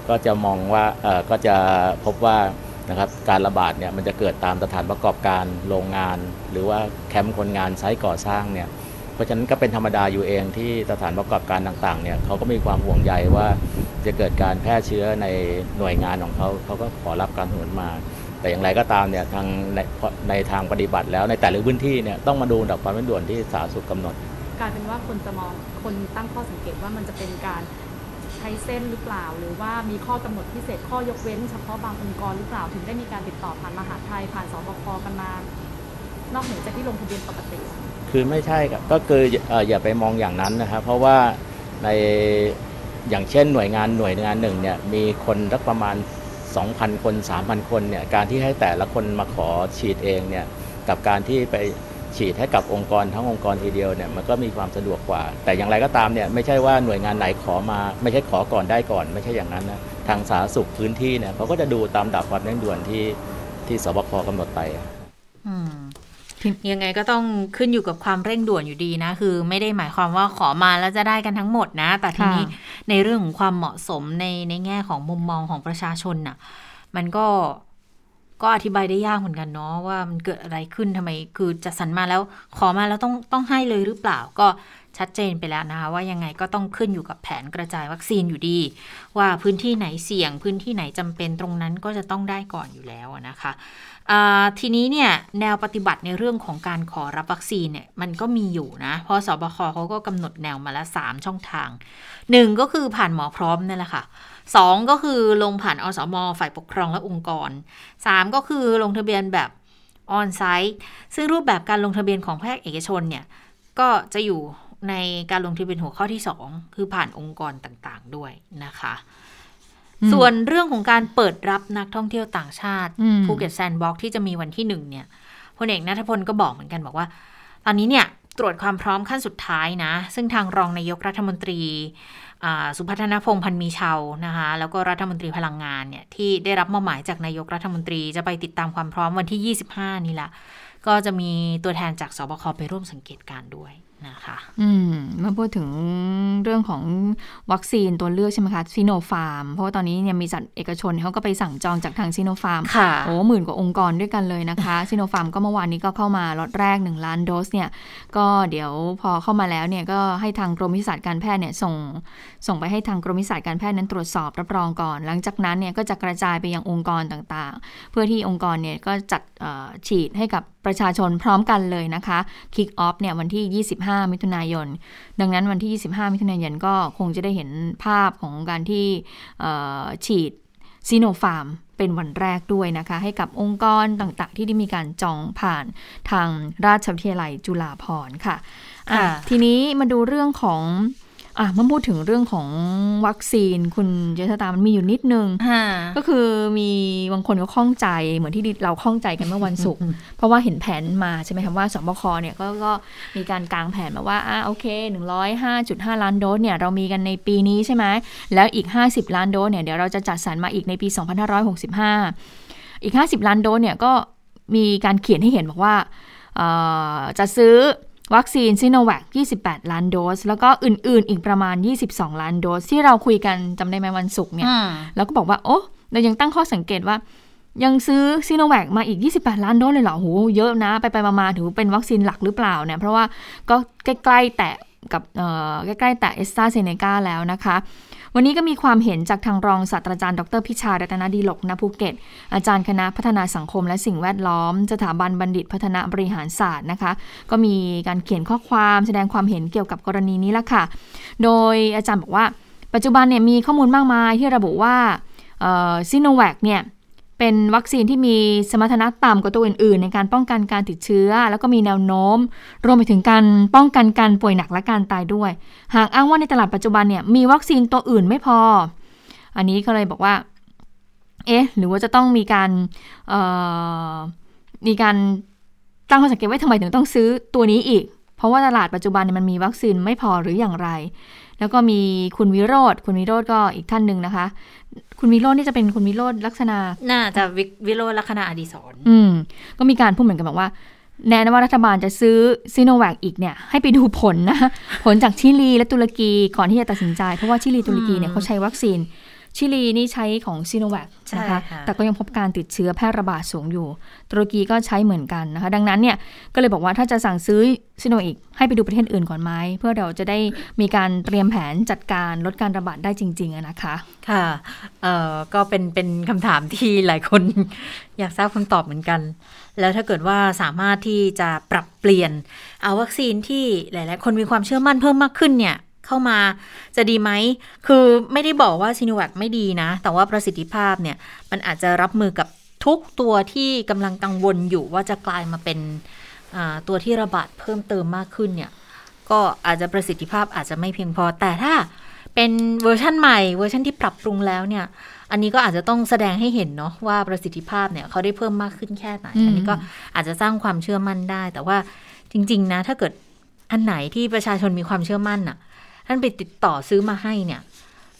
ก็จะมองว่าก็จะพบว่า นะครับการระบาดเนี่ยมันจะเกิดตามสถานประกอบการโรงงาน หรือว่าแคมป์คนงานไซต์ก่อสร้างเนี่ยเพราะฉะนั้นก็เป็นธรรมดาอยู่เองที่สถานประกอบการต่างๆเนี่ยเขาก็มีความห่วงใยว่าจะเกิดการแพร่เชื้อในหน่วยงานของเขาเขาก็ขอรับการสนุนมา แต่อย่างไรก็ตามเนี่ยทางในในทางปฏิบัติแล้วในแต่ละพื้นที่เนี่ยต้องมาดูดับความเร่งด่วนที่สาธารณสุขกำหนดกลายเป็นว่าคนจะมองคนตั้งข้อสังเกตว่ามันจะเป็นการ ใช้เส้นหรือเปล่า หรือว่ามีข้อกำหนดพิเศษข้อยกเว้นเฉพาะบางองค์กรหรือเปล่าถึงได้มีการติดต่อผ่านมหาดไทยผ่านสบคกันมา นอกเหนือจากที่ลงทะเบียนปกติ คือไม่ใช่ครับก็คือเอ่ออย่าไปมองอย่างนั้นนะครับ เพราะว่าในอย่างเช่นหน่วยงานหน่วยงานหนึ่งเนี่ยมีคนรักประมาณ 2,000 คน 3,000 คนเนี่ยการที่ให้แต่ละคนมาขอฉีดเองเนี่ยกับการที่ไป ฉีดให้กับองค์กรทั้งองค์กรทีเดียวเนี่ยมันก็มีความสะดวกกว่า แต่อย่างไรก็ตามเนี่ยไม่ใช่ว่าหน่วยงานไหนขอมาไม่ใช่ขอก่อนได้ก่อน ไม่ใช่อย่างนั้นนะทางสาธารณสุขพื้นที่เนี่ยเขาก็จะดูตามดับความเร่งด่วนที่ที่สบคกำหนดไปอืมยังไงก็ต้องขึ้นอยู่กับความเร่งด่วนอยู่ดีนะ คือไม่ได้หมายความว่าขอมาแล้วจะได้กันทั้งหมดนะ แต่ทีนี้ค่ะในเรื่องของความเหมาะสมในในแง่ของมุมมองของประชาชนน่ะ มันก็ ก็อธิบายได้ยากเหมือนกันเนาะว่ามันเกิดอะไรขึ้นทำไม คือจัดสรรมาแล้วขอมาแล้วต้องต้องให้เลยหรือเปล่าก็ ชัดเจนไปแล้วนะคะว่ายังไงก็ต้องขึ้นอยู่กับแผนกระจายวัคซีนอยู่ดี ว่าพื้นที่ไหนเสี่ยง พื้นที่ไหนจำเป็นตรงนั้นก็จะต้องได้ก่อนอยู่แล้วนะคะทีนี้เนี่ยแนวปฏิบัติในเรื่องของการขอรับวัคซีนเนี่ยมันก็มีอยู่นะ เพราะสบคเขาก็กำหนดแนวมาล้ว3ช่องทาง 1 ก็คือผ่านหมอพร้อมนั่นแหละค่ะ 2 ก็คือลงผ่านอสมฝ่ายปกครองและองค์กร 3 ก็คือลงทะเบียนแบบ on-site ซึ่งรูปแบบการลงทะเบียนของภาคเอกชนเนี่ยก็จะอยู่ ในการลงทะเบียนหัวข้อที่ 2 คือผ่านองค์กรต่างๆด้วยนะคะอืมส่วนเรื่องของการเปิดรับนักท่องเที่ยวต่างชาติอืมภูเก็ต Sandbox ที่จะมีวันที่หนึ่งเนี่ยพลเอกณัฐพลก็บอกเหมือนกันบอกว่า ตอนนี้เนี่ยตรวจความพร้อมขั้นสุดท้ายนะ ซึ่งทางรองนายกรัฐมนตรีอ่าสุพัฒนพงษ์พันธ์มีเชาว์นะคะ แล้วก็รัฐมนตรีพลังงานเนี่ยที่ได้รับมอบหมายจากนายกรัฐมนตรีจะไปติดตามความพร้อมวันที่ 25 นี่แหละ ก็จะมีตัวแทนจากศบคไปร่วมสังเกตการณ์ด้วย นะคะอืมเมื่อพูดถึงเรื่องของวัคซีนตัวเลือกใช่ไหมคะซีโนฟาร์ม เพราะว่าตอนนี้เนี่ยมีบริษัทเอกชนเขาก็ไปสั่งจองจากทางซีโนฟาร์มค่ะโอ้หมื่นกว่าองค์กรด้วยกันเลยนะคะซีโนฟาร์มก็เมื่อวานนี้ก็เข้ามาล็อตแรก 1 ล้านโดสเนี่ย ก็เดี๋ยวพอเข้ามาแล้วเนี่ยก็ให้ทางกรมวิชาการการแพทย์เนี่ยส่งส่งไปให้ทางกรมวิชาการการแพทย์นั้นตรวจสอบรับรองก่อน หลังจากนั้นเนี่ยก็จะกระจายไปยังองค์กรต่างๆ เพื่อที่องค์กรเนี่ยก็จัดเอ่อฉีดให้กับประชาชนพร้อมกันเลยนะคะคิกออฟเนี่ยวันที่ 25 มิถุนายน ดังนั้นวันที่ 25 มิถุนายนก็คงจะได้เห็นภาพของการที่เอ่อฉีดซีโนฟาร์มเป็นวันแรกด้วยนะคะ ให้กับองค์กรต่างๆ ที่ได้มีการจองผ่านทางราชวิทยาลัยจุฬาภรณ์ค่ะอะค่ะทีนี้มาดูเรื่องของ อะเมื่อพูดถึงเรื่องของวัคซีน คุณเจษตามันมีอยู่นิดนึงค่ะก็คือมีบางคนก็ข้องใจเหมือนที่เราข้องใจกันเมื่อวันศุกร์เพราะว่าเห็นแผนมาใช่ไหมคะว่าสบคเนี่ยก็ก็มีการกางแผนมาว่าอ่าโอเค 105.5 ล้านโดสเนี่ยเรามีกันในปีนี้ใช่ไหมแล้วอีก 50 ล้านโดสเนี่ยเดี๋ยวเราจะจัดสรรมาอีกในปี 2565 อีก 50 ล้านโดสเนี่ยก็มีการเขียนให้เห็นบอกว่าเอ่อจะซื้อ วัคซีนซิโนแวค28 ล้านโดส แล้วก็อื่นๆ อีกประมาณ 22 ล้านโดส ที่เราคุยกันจำได้ไหมวันศุกร์เนี่ยอืมแล้วก็บอกว่า โอ้เรายังตั้งข้อสังเกตว่า ยังซื้อซีโนแวคมาอีก 28 ล้านโดสเลยเหรอโหเยอะนะ ไปไปมาๆถือเป็นวัคซีนหลักหรือเปล่าเนี่ยเพราะว่าก็ใกล้ ๆ แตะกับใกล้ ๆ แตะเอสตราเซเนกาแล้วนะคะ วันนี้ก็มีความเห็นจากทางรองศาสตราจารย์ดรพิชา รัตนดีหลกณภูเก็ต อาจารย์คณะพัฒนาสังคมและสิ่งแวดล้อม สถาบันบัณฑิตพัฒนาบริหารศาสตร์นะคะ ก็มีการเขียนข้อความแสดงความเห็นเกี่ยวกับกรณีนี้ละค่ะ โดยอาจารย์บอกว่า ปัจจุบันเนี่ยมีข้อมูลมากมายที่ระบุว่าซิโนแวคเนี่ย เป็นวัคซีนที่มีสมรรถนะต่ำกว่าตัวอื่น ๆ ในการป้องกันการติดเชื้อ แล้วก็มีแนวโน้ม รวมไปถึงการป้องกันการป่วยหนักและการตายด้วย หากอ้างว่าในตลาดปัจจุบันเนี่ยมีวัคซีนตัวอื่นไม่พอ อันนี้ก็เลยบอกว่า เอ๊ะ หรือว่าจะต้องมีการมีการตั้งข้อสังเกตไว้ทำไมถึงต้องซื้อตัวนี้อีก เพราะว่าตลาดปัจจุบันมันมีวัคซีนไม่พอหรืออย่างไร แล้วก็มีคุณวิโรธคุณวิโรธก็อีกท่านหนึ่งนะคะ คุณวิโรจน์นี่จะเป็นคุณวิโรจน์ลักษณะน่าจะวิโรจน์ลักษณะอดีศรอืม ก็มีการพูดเหมือนกันบอกว่า แน่นว่ารัฐบาลจะซื้อซีโนแวคอีกเนี่ย ให้ไปดูผลนะ ผลจากชิลีและตุรกีก่อนที่จะตัดสินใจ เพราะว่าชิลีตุรกีเนี่ยเขาใช้วัคซีน ชิลีนี่ใช้ของซีโนแวคนะคะแต่ก็ยังพบการติดเชื้อแพร่ระบาดสูงอยู่ ตุรกีก็ใช้เหมือนกันนะคะ ดังนั้นเนี่ยก็เลยบอกว่าถ้าจะสั่งซื้อซีโนอีกให้ไปดูประเทศอื่นก่อนไหมเพื่อเราจะได้มีการเตรียมแผนจัดการลดการระบาดได้จริง ๆนะคะ ค่ะเอ่อก็เป็นเป็นคำถามที่หลายคน อยากทราบคำตอบเหมือนกัน แล้วถ้าเกิดว่าสามารถที่จะปรับเปลี่ยนเอาวัคซีนที่หลาย ๆ คนมีความเชื่อมั่นเพิ่มมากขึ้นเนี่ย เข้ามาจะดีไหม คือไม่ได้บอกว่าซีโนแวคไม่ดีนะ แต่ว่าประสิทธิภาพเนี่ย มันอาจจะรับมือกับทุกตัวที่กำลังกังวลอยู่ว่าจะกลายมาเป็นตัวที่ระบาดเพิ่มเติมมากขึ้นเนี่ย ก็อาจจะประสิทธิภาพอาจจะไม่เพียงพอ แต่ถ้าเป็นเวอร์ชันใหม่เวอร์ชันที่ปรับปรุงแล้วเนี่ย อันนี้ก็อาจจะต้องแสดงให้เห็นเนาะว่าประสิทธิภาพเนี่ยเขาได้เพิ่มมากขึ้นแค่ไหน อันนี้ก็อาจจะสร้างความเชื่อมั่นได้ แต่ว่าจริง ๆ นะ ถ้าเกิดอันไหนที่ประชาชนมีความเชื่อมั่นอะ ท่านไปติดต่อซื้อมาให้เนี่ย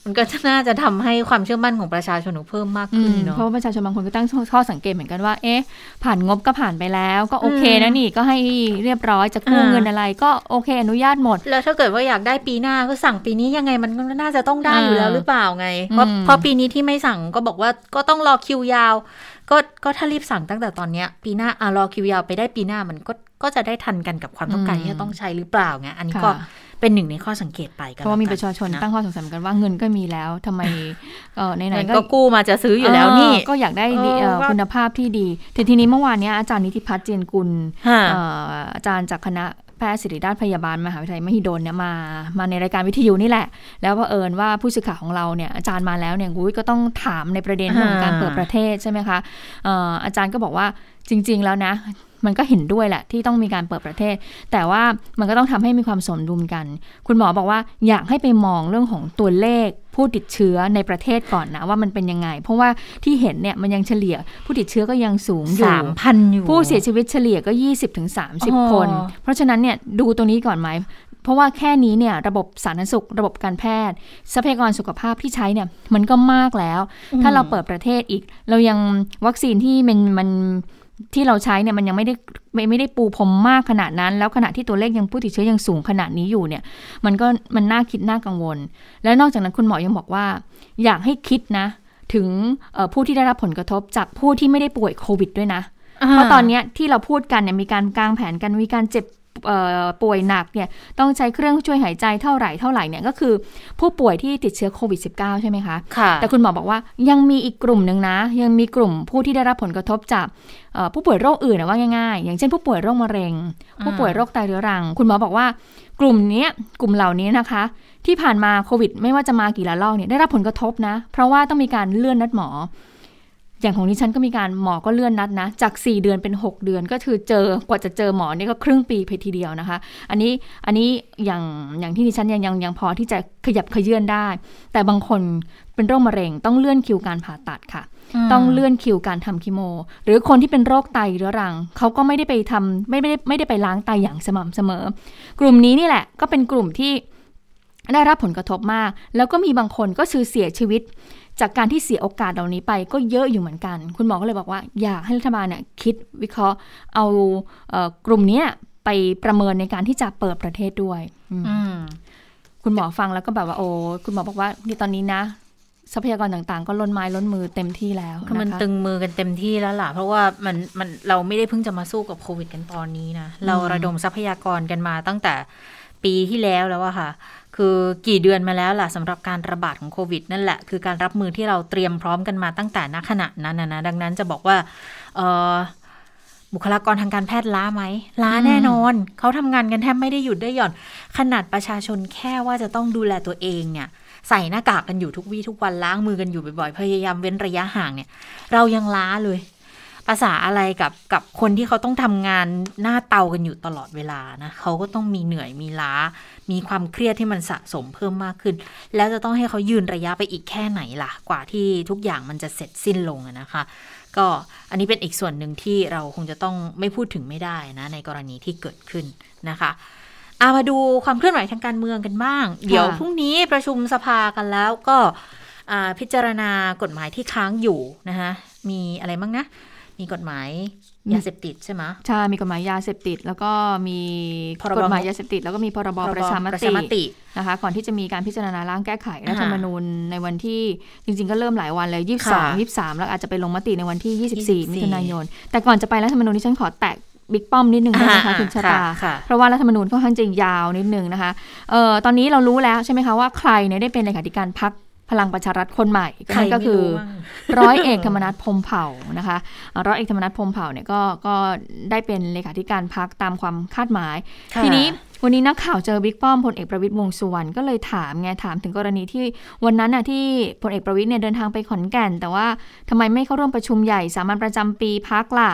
มันก็น่าจะทำให้ความเชื่อมั่นของประชาชนเพิ่มมากขึ้นเนาะเพราะประชาชนบางคนก็ตั้งข้อสังเกตเหมือนกันว่า เอ๊ะ ผ่านงบก็ผ่านไปแล้ว ก็โอเคนะนี่ก็ให้เรียบร้อยจะกู้เงินอะไร ก็โอเคอนุญาตหมด แล้วถ้าเกิดว่าอยากได้ปีหน้าก็สั่งปีนี้ยังไงมันก็น่าจะต้องได้อยู่แล้วหรือเปล่าไงเพราะพอปีนี้ที่ไม่สั่งก็บอกว่าก็ต้องรอคิวยาวก็ก็ถ้ารีบสั่งตั้งแต่ตอนเนี้ยปีหน้าอ่ารอคิวยาวไปได้ปีหน้ามันก็ก็จะได้ทันกันกับความต้องการที่จะต้องใช้หรือเปล่าไงอันนี้ก็ เป็นหนึ่งในข้อสังเกตไปกันเพราะว่ามีประชาชนตั้งข้อสงสัยกันว่าเงินก็มีแล้วทำไมในไหนก็กู้มาจะซื้ออยู่แล้วนี่ก็อยากได้คุณภาพที่ดีแต่ทีนี้เมื่อวานนี้อาจารย์นิติพัฒน์เจนกุลอาจารย์จากคณะแพทย์ศิริราชพยาบาลมหาวิทยาลัยมหิดลเนี่ยมามาในรายการวิทยุนี่แหละ แล้วพอเอิญว่าผู้สื่อข่าวของเราเนี่ยอาจารย์มาแล้วเนี่ยกุ้ยก็ต้องถามในประเด็นของการเปิดประเทศใช่ไหมคะอาจารย์ก็บอกว่าจริง ๆ แล้วนะ มันก็เห็นด้วยแหละที่ต้องมีการเปิดประเทศ แต่ว่ามันก็ต้องทำให้มีความสมดุลกัน คุณหมอบอกว่าอยากให้ไปมองเรื่องของตัวเลขผู้ติดเชื้อในประเทศก่อนนะว่ามันเป็นยังไง เพราะว่าที่เห็นเนี่ยมันยังเฉลี่ยผู้ติดเชื้อก็ยังสูงอยู่สามพันอยู่ ผู้เสียชีวิตเฉลี่ยก็ 20-30 คน เพราะฉะนั้นเนี่ยดูตรงนี้ก่อนไหมเพราะว่าแค่นี้เนี่ยระบบสาธารณสุข ระบบการแพทย์ ทรัพยากรสุขภาพที่ใช้เนี่ยมันก็มากแล้ว ถ้าเราเปิดประเทศอีก เรายังวัคซีนที่มันมัน ที่เราใช้เนี่ยมันยังไม่ได้ไม่ไม่ได้ปูพรมมากขนาดนั้น แล้วขณะที่ตัวเลขยังผู้ติดเชื้อยังสูงขนาดนี้อยู่เนี่ย มันก็มันน่าคิดน่ากังวล และนอกจากนั้นคุณหมอยังบอกว่า อยากให้คิดนะ ถึงผู้ที่ได้รับผลกระทบจากผู้ที่ไม่ได้ป่วยโควิดด้วยนะเพราะตอนนี้ที่เราพูดกันเนี่ยมีการกางแผนกันมีการเจ็บ ป่วยหนักเนี่ยต้องใช้เครื่องช่วยหายใจเท่าไหร่เท่าไหร่เนี่ยก็คือ ผู้ป่วยที่ติดเชื้อโควิด -19 ใช่ไหมคะคะแต่คุณหมอบอกว่ายังมีอีกกลุ่มหนึ่งนะ ยังมีกลุ่มผู้ที่ได้รับผลกระทบจากผู้ป่วยโรคอื่นนะว่าง่ายๆ อย่างเช่นผู้ป่วยโรคมะเร็ง ผู้ป่วยโรคไตเรื้อรัง คุณหมอบอกว่ากลุ่มนี้กลุ่มเหล่านี้นะคะ ที่ผ่านมาโควิด ไม่ว่าจะมากี่ละลอกเนี่ยได้รับผลกระทบนะ เพราะว่าต้องมีการเลื่อนนัดหมอ อย่างของนี้ฉันก็มีการหมอก็เลื่อนนัดนะ จาก 4 เดือนเป็น 6 เดือนก็คือเจอกว่าจะเจอหมอนี่ก็ครึ่งปีไปทีเดียวนะคะ อันนี้อันนี้อย่างอย่างที่ดิฉันยังยังยังพอที่จะขยับขยื่นได้ แต่บางคนเป็นโรคมะเร็งต้องเลื่อนคิวการผ่าตัดค่ะ ต้องเลื่อนคิวการทำคีโม หรือคนที่เป็นโรคไตเรื้อรังเขาก็ไม่ได้ไปทำไม่ได้ไม่ได้ไปล้างไตอย่างสม่ำเสมอ กลุ่มนี้นี่แหละก็เป็นกลุ่มที่ได้รับผลกระทบมาก แล้วก็มีบางคนก็คือเสียชีวิต จากการที่เสียโอกาสเหล่านี้ไปก็เยอะอยู่เหมือนกัน คุณหมอก็เลยบอกว่าอยากให้รัฐบาลเนี่ยคิดวิเคราะห์เอาเอกลุ่มนี้ไปประเมินในการที่จะเปิดประเทศด้วยคุณหมอฟังแล้วก็แบบว่าโอ้คุณหมอบอกว่าที่ตอนนี้นะทรัพยากรต่างๆ ก็ล้นไม้ล้นมือเต็มที่แล้วคือมันนะคะตึงมือกันเต็มที่แล้วล่ะ เพราะว่ามันมันเราไม่ได้เพิ่งจะมาสู้กับโควิดกันตอนนี้นะ เราระดมทรัพยากรกันมาตั้งแต่ปีที่แล้วแล้วอะค่ะ คือกี่เดือนมาแล้วล่ะสำหรับการระบาดของโควิดนั่นแหละ คือการรับมือที่เราเตรียมพร้อมกันมาตั้งแต่ณขณะนั้นนะนะดังนั้นจะบอกว่าเออบุคลากรทางการแพทย์ล้าไหมล้าแน่นอน เขาทำงานกันแทบไม่ได้หยุดได้หย่อน ขนาดประชาชนแค่ว่าจะต้องดูแลตัวเองเนี่ยใส่หน้ากากกันอยู่ทุกวี่ทุกวันล้างมือกันอยู่บ่อยๆพยายามเว้นระยะห่างเนี่ย เรายังล้าเลย ภาษาอะไรกับกับคนที่เขาต้องทำงานหน้าเตากันอยู่ตลอดเวลานะเขาก็ต้องมีเหนื่อยมีล้า มีความเครียดที่มันสะสมเพิ่มมากขึ้น แล้วจะต้องให้เขายืนระยะไปอีกแค่ไหนล่ะ กว่าที่ทุกอย่างมันจะเสร็จสิ้นลงนะคะ ก็อันนี้เป็นอีกส่วนหนึ่งที่เราคงจะต้องไม่พูดถึงไม่ได้นะ ในกรณีที่เกิดขึ้นนะคะเอามาดูความเคลื่อนไหวทางการเมืองกันบ้าง เดี๋ยวพรุ่งนี้ประชุมสภากันแล้วก็พิจารณากฎหมายที่ค้างอยู่นะคะมีอะไรบ้างนะ มีกฎหมายยาเสพติดใช่ไหมใช่ มีกฎหมายยาเสพติด แล้วก็มีพรบกฎหมายยาเสพติด แล้วก็มีพรบประชามประติชามตินะคะ ก่อนที่จะมีการพิจารณาร่างแก้ไขอ่ารัฐธรรมนูญในวันที่จริง ๆ ก็เริ่มหลายวันเลยค่ะ22 23แล้วอาจจะไปลงมติในวันที่24 24 มิถุนายน แต่ก่อนจะไปรัฐธรรมนูญที่ฉันขอแตะบิ๊กป้อมนิดนึงได้ไหมคะอ่าคุณชค่ะราค่ะเพราะว่ารัฐธรรมนูญค่อนข้างจะยาวนิดนึงนะคะเอ่อตอนนี้เรารู้แล้วใช่ไหมคะว่าใครเนี่ยได้เป็นเลขาธิการพัก พลังประชารัฐคนใหม่ก็นั่นก็คือบ้างร้อยเอกธรรมนัฐพรหมเผ่านะคะเอ่อร้อยเอกธรรมนัฐพรหมเผ่าเนี่ยก็ก็ได้เป็นเลขาธิการพักตามความคาดหมายค่ะทีนี้วันนี้นักข่าวเจอบิ๊กป้อมพลเอกประวิตยวงษ์สุวรรณก็เลยถามไงถามถึงกรณีที่วันนั้นน่ะที่พลเอกประวิตยเนี่ยเดินทางไปขอนแก่น แต่ว่าทำไมไม่เข้าร่วมประชุมใหญ่สามัญประจำปีพักล่ะ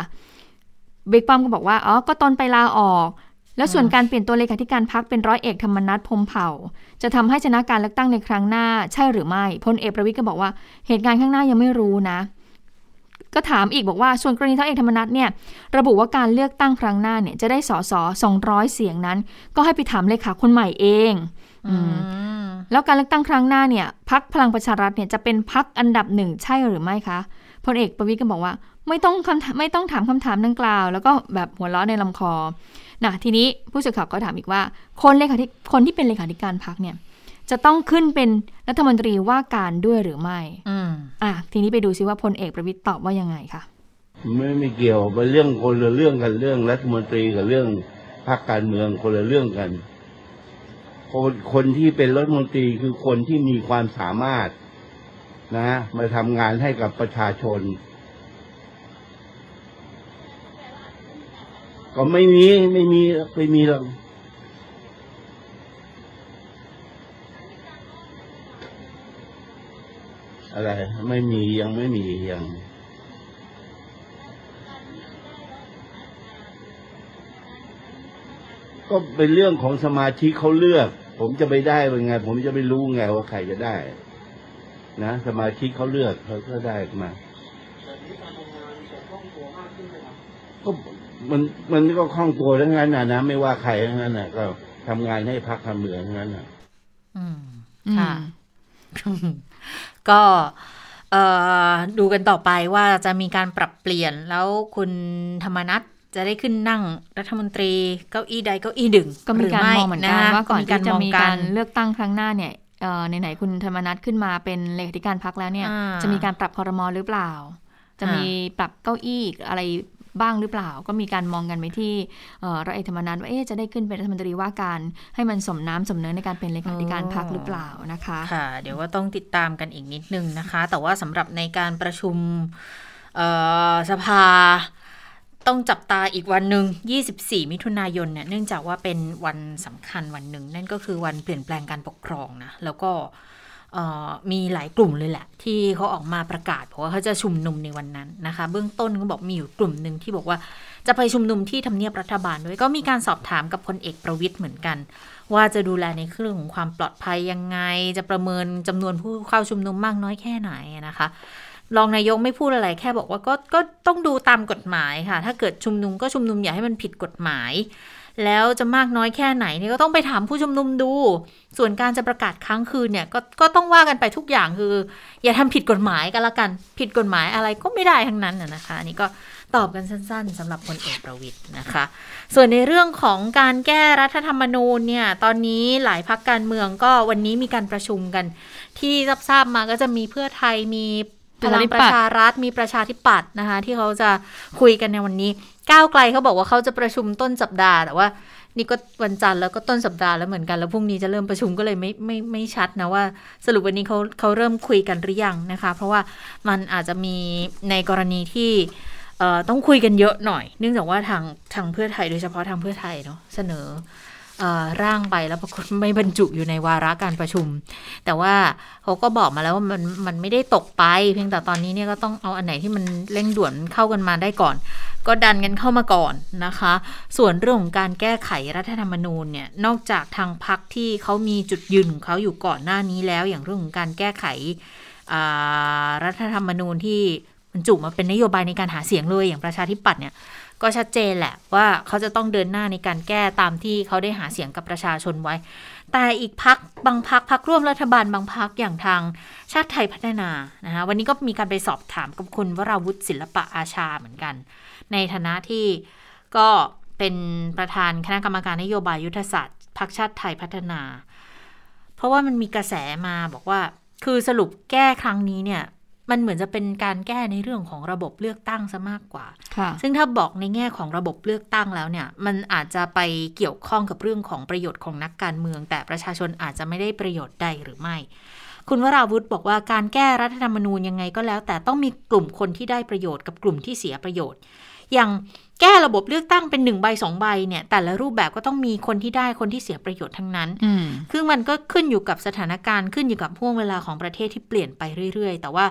บิ๊กป้อมก็บอกว่าอ๋อก็ตนไปลาออก แล้วส่วนการเปลี่ยนตัวเลขาธิการพักเป็นร้อยเอกธรรมนัฐพรหมเผ่า จะทำให้ชนะการเลือกตั้งในครั้งหน้าใช่หรือไม่พลเอกประวิตยก็บอกว่าเหตุการณ์ข้างหน้ายังไม่รู้นะ ก็ถามอีกบอกว่าส่วนกรณีท่านเอกธรรมนัฐเนี่ยระบุว่าการเลือกตั้งครั้งหน้าเนี่ยจะได้สส200 เสียงนั้น ก็ให้ไปถามเลขาคนใหม่เองอืมมแล้วการเลือกตั้งครั้งหน้าเนี่ยพักพลังประชารัฐเนี่ยจะเป็นพักอันดับหนึ่งใช่หรือไม่คะพลเอกประวิตยก็บอกว่าไม่ต้องคำถามไม่ต้องถามคำถามดังกล่าว แล้วก็แบบหัวเราะในลำคอ นะทีนี้ผู้สื่อข่าวก็ถามอีกว่า คนเลขาธิคนที่เป็นเลขาธิการพักเนี่ย จะต้องขึ้นเป็นรัฐมนตรีว่าการด้วยหรือไม่อืมอะทีนี้ไปดูซิว่าพลเอกประวิตยตอบว่ายังไงค่ะไม่ไม่เกี่ยวเป็นเรื่องคนละเรื่องกันเรื่องรัฐมนตรีกับเรื่องพรรคการเมืองคนละเรื่องกัน คนคนที่เป็นรัฐมนตรีคือคนที่มีความสามารถนะมาทำงานให้กับประชาชน ก็ไม่มีไม่มีไม่มีหรอกอะไร ไม่มียังไม่มียังก็เป็นเรื่องของสมาชิกเขาเลือก ผมจะไปได้เป็นไง ผมจะไปรู้ไงว่าใครจะได้ นะสมาชิกเขาเลือกเขาก็ได้มาก็ มันมันก็คล่องตัวทั้งนั้นนะนะไม่ว่าใครทั้งนั้นนะก็ทำงานให้พักการเมืองทั้งนั้นนะอืมอืมค่ะ ก็เอ่อดูกันต่อไปว่าจะมีการปรับเปลี่ยนแล้วคุณธรรมนัฐจะได้ขึ้นนั่งรัฐมนตรีเก้าอี้ใดเก้าอี้ดึงก็มีการหมองเหมือนกันไะว่าก่อนที่จะมีการมองเลือกตั้งครั้งหน้าเนี่ยเอ่อไหนๆคุณธรรมนัฐขึ้นมาเป็นเลขาธิการพักแล้วเนี่ยอ่าจะมีการปรับคอรมอหรือเปล่า จะอ่ามีมีปรับเก้าอี้อะไร บ้างหรือเปล่า ก็มีการมองกันไปที่เอ่อร้อยเอกธรรมนัฐว่าเอ๊ะจะได้ขึ้นเป็นรัฐมนตรีว่าการให้มันสมน้ำสมเนื้อในการเป็นเลขาธิการพักหรือเปล่านะคะค่ะเดี๋ยวว่าต้องติดตามกันอีกนิดนึงนะคะ แต่ว่าสำหรับในการประชุมเอ่อสภาต้องจับตาอีกวันหนึ่ง 24 มิถุนายนเนี่ย เนื่องจากว่าเป็นวันสำคัญวันหนึ่ง นั่นก็คือวันเปลี่ยนแปลงการปกครองนะ แล้วก็เอ่อ มีหลายกลุ่มเลยแหละ ที่เขาออกมาประกาศเพราะว่าเขาจะชุมนุมในวันนั้นนะคะ เบื้องต้นเขาบอกมีอยู่กลุ่มหนึ่งที่บอกว่าจะไปชุมนุมที่ทำเนียบรัฐบาลด้วยก็มีการสอบถามกับพลเอกประวิตยเหมือนกัน ว่าจะดูแลในเรื่องของความปลอดภัยยังไง จะประเมินจำนวนผู้เข้าชุมนุมมากน้อยแค่ไหนนะคะรองนายกไม่พูดอะไรแค่บอกว่าก็ก็ต้องดูตามกฎหมายค่ะ ถ้าเกิดชุมนุมก็ชุมนุมอย่าให้มันผิดกฎหมาย แล้วจะมากน้อยแค่ไหนเนี่ยก็ต้องไปถามผู้ชุมนุมดู ส่วนการจะประกาศค้างคืนเนี่ยก็ก็ต้องว่ากันไปทุกอย่างคือ อย่าทำผิดกฎหมายกันละกัน ผิดกฎหมายอะไรก็ไม่ได้ทั้งนั้นนะคะนี่ก็ตอบกันสั้น ๆสำหรับพลเอกประวิทย์นะคะ ส่วนในเรื่องของการแก้รัฐธรรมนูญเนี่ยตอนนี้หลายพักการเมืองก็วันนี้มีการประชุมกัน ที่ทราบๆมาก็จะมีเพื่อไทยมี พลังประชารัฐมีประชาธิปัตย์นะคะ ที่เขาจะคุยกันในวันนี้ ก้าวไกลเขาบอกว่าเขาจะประชุมต้นสัปดาห์แต่ว่า นี่ก็วันจันทร์แล้วก็ต้นสัปดาห์แล้วเหมือนกันแล้วพรุ่งนี้จะเริ่มประชุมก็เลยไม่ไม่ไม่ชัดนะว่า สรุปวันนี้เขาเขาเริ่มคุยกันหรือยังนะคะ เพราะว่ามันอาจจะมีในกรณีที่ต้องคุยกันเยอะหน่อย เนื่องจากว่าทางทางเพื่อไทยโดยเฉพาะทางเพื่อไทยเนาะเสนอ ร่างไปแล้วปรากฏไม่บรรจุอยู่ในวาระการประชุม แต่ว่าเขาก็บอกมาแล้วว่ามันมันไม่ได้ตกไป เพียงแต่ตอนนี้เนี่ยก็ต้องเอาอันไหนที่มันเร่งด่วนเข้ากันมาได้ก่อน ก็ดันกันเข้ามาก่อนนะคะ ส่วนเรื่องของการแก้ไขรัฐธรรมนูญเนี่ยนอกจากทางพักที่เขามีจุดยืนของเขาอยู่ก่อนหน้านี้แล้ว อย่างเรื่องของการแก้ไขรัฐธรรมนูญที่บรรจุมาเป็นนโยบายในการหาเสียงเลยอย่างประชาธิปัตย์เนี่ย ก็ชัดเจนแหละว่าเขาจะต้องเดินหน้าในการแก้ตามที่เขาได้หาเสียงกับประชาชนไว้ แต่อีกพักบางพักพักร่วมรัฐบาลบางพักอย่างทางชาติไทยพัฒนานะคะวันนี้ก็มีการไปสอบถามกับคุณวราวุฒิศิลปะอาชาเหมือนกัน ในฐานะที่ก็เป็นประธานคณะกรรมการนโยบายยุทธศาสตร์พักชาติไทยพัฒนา เพราะว่ามันมีกระแสมาบอกว่า คือสรุปแก้ครั้งนี้เนี่ย มันเหมือนจะเป็นการแก้ในเรื่องของระบบเลือกตั้งซะมากกว่า ซึ่งถ้าบอกในแง่ของระบบเลือกตั้งแล้วเนี่ย มันอาจจะไปเกี่ยวข้องกับเรื่องของประโยชน์ของนักการเมือง แต่ประชาชนอาจจะไม่ได้ประโยชน์ใดหรือไม่ คุณวราวุธบอกว่าการแก้รัฐธรรมนูญยังไงก็แล้ว แต่ต้องมีกลุ่มคนที่ได้ประโยชน์กับกลุ่มที่เสียประโยชน์ อย่างแก้ระบบเลือกตั้งเป็นหนึ่งใบสองใบเนี่ย แต่ละรูปแบบก็ต้องมีคนที่ได้คนที่เสียประโยชน์ทั้งนั้นคือมันก็ขึ้นอยู่กับสถานการณ์ขึ้นอยู่กับห่วงเวลาของประเทศที่เปลี่ยนไปเรื่อย ๆ แต่ว่า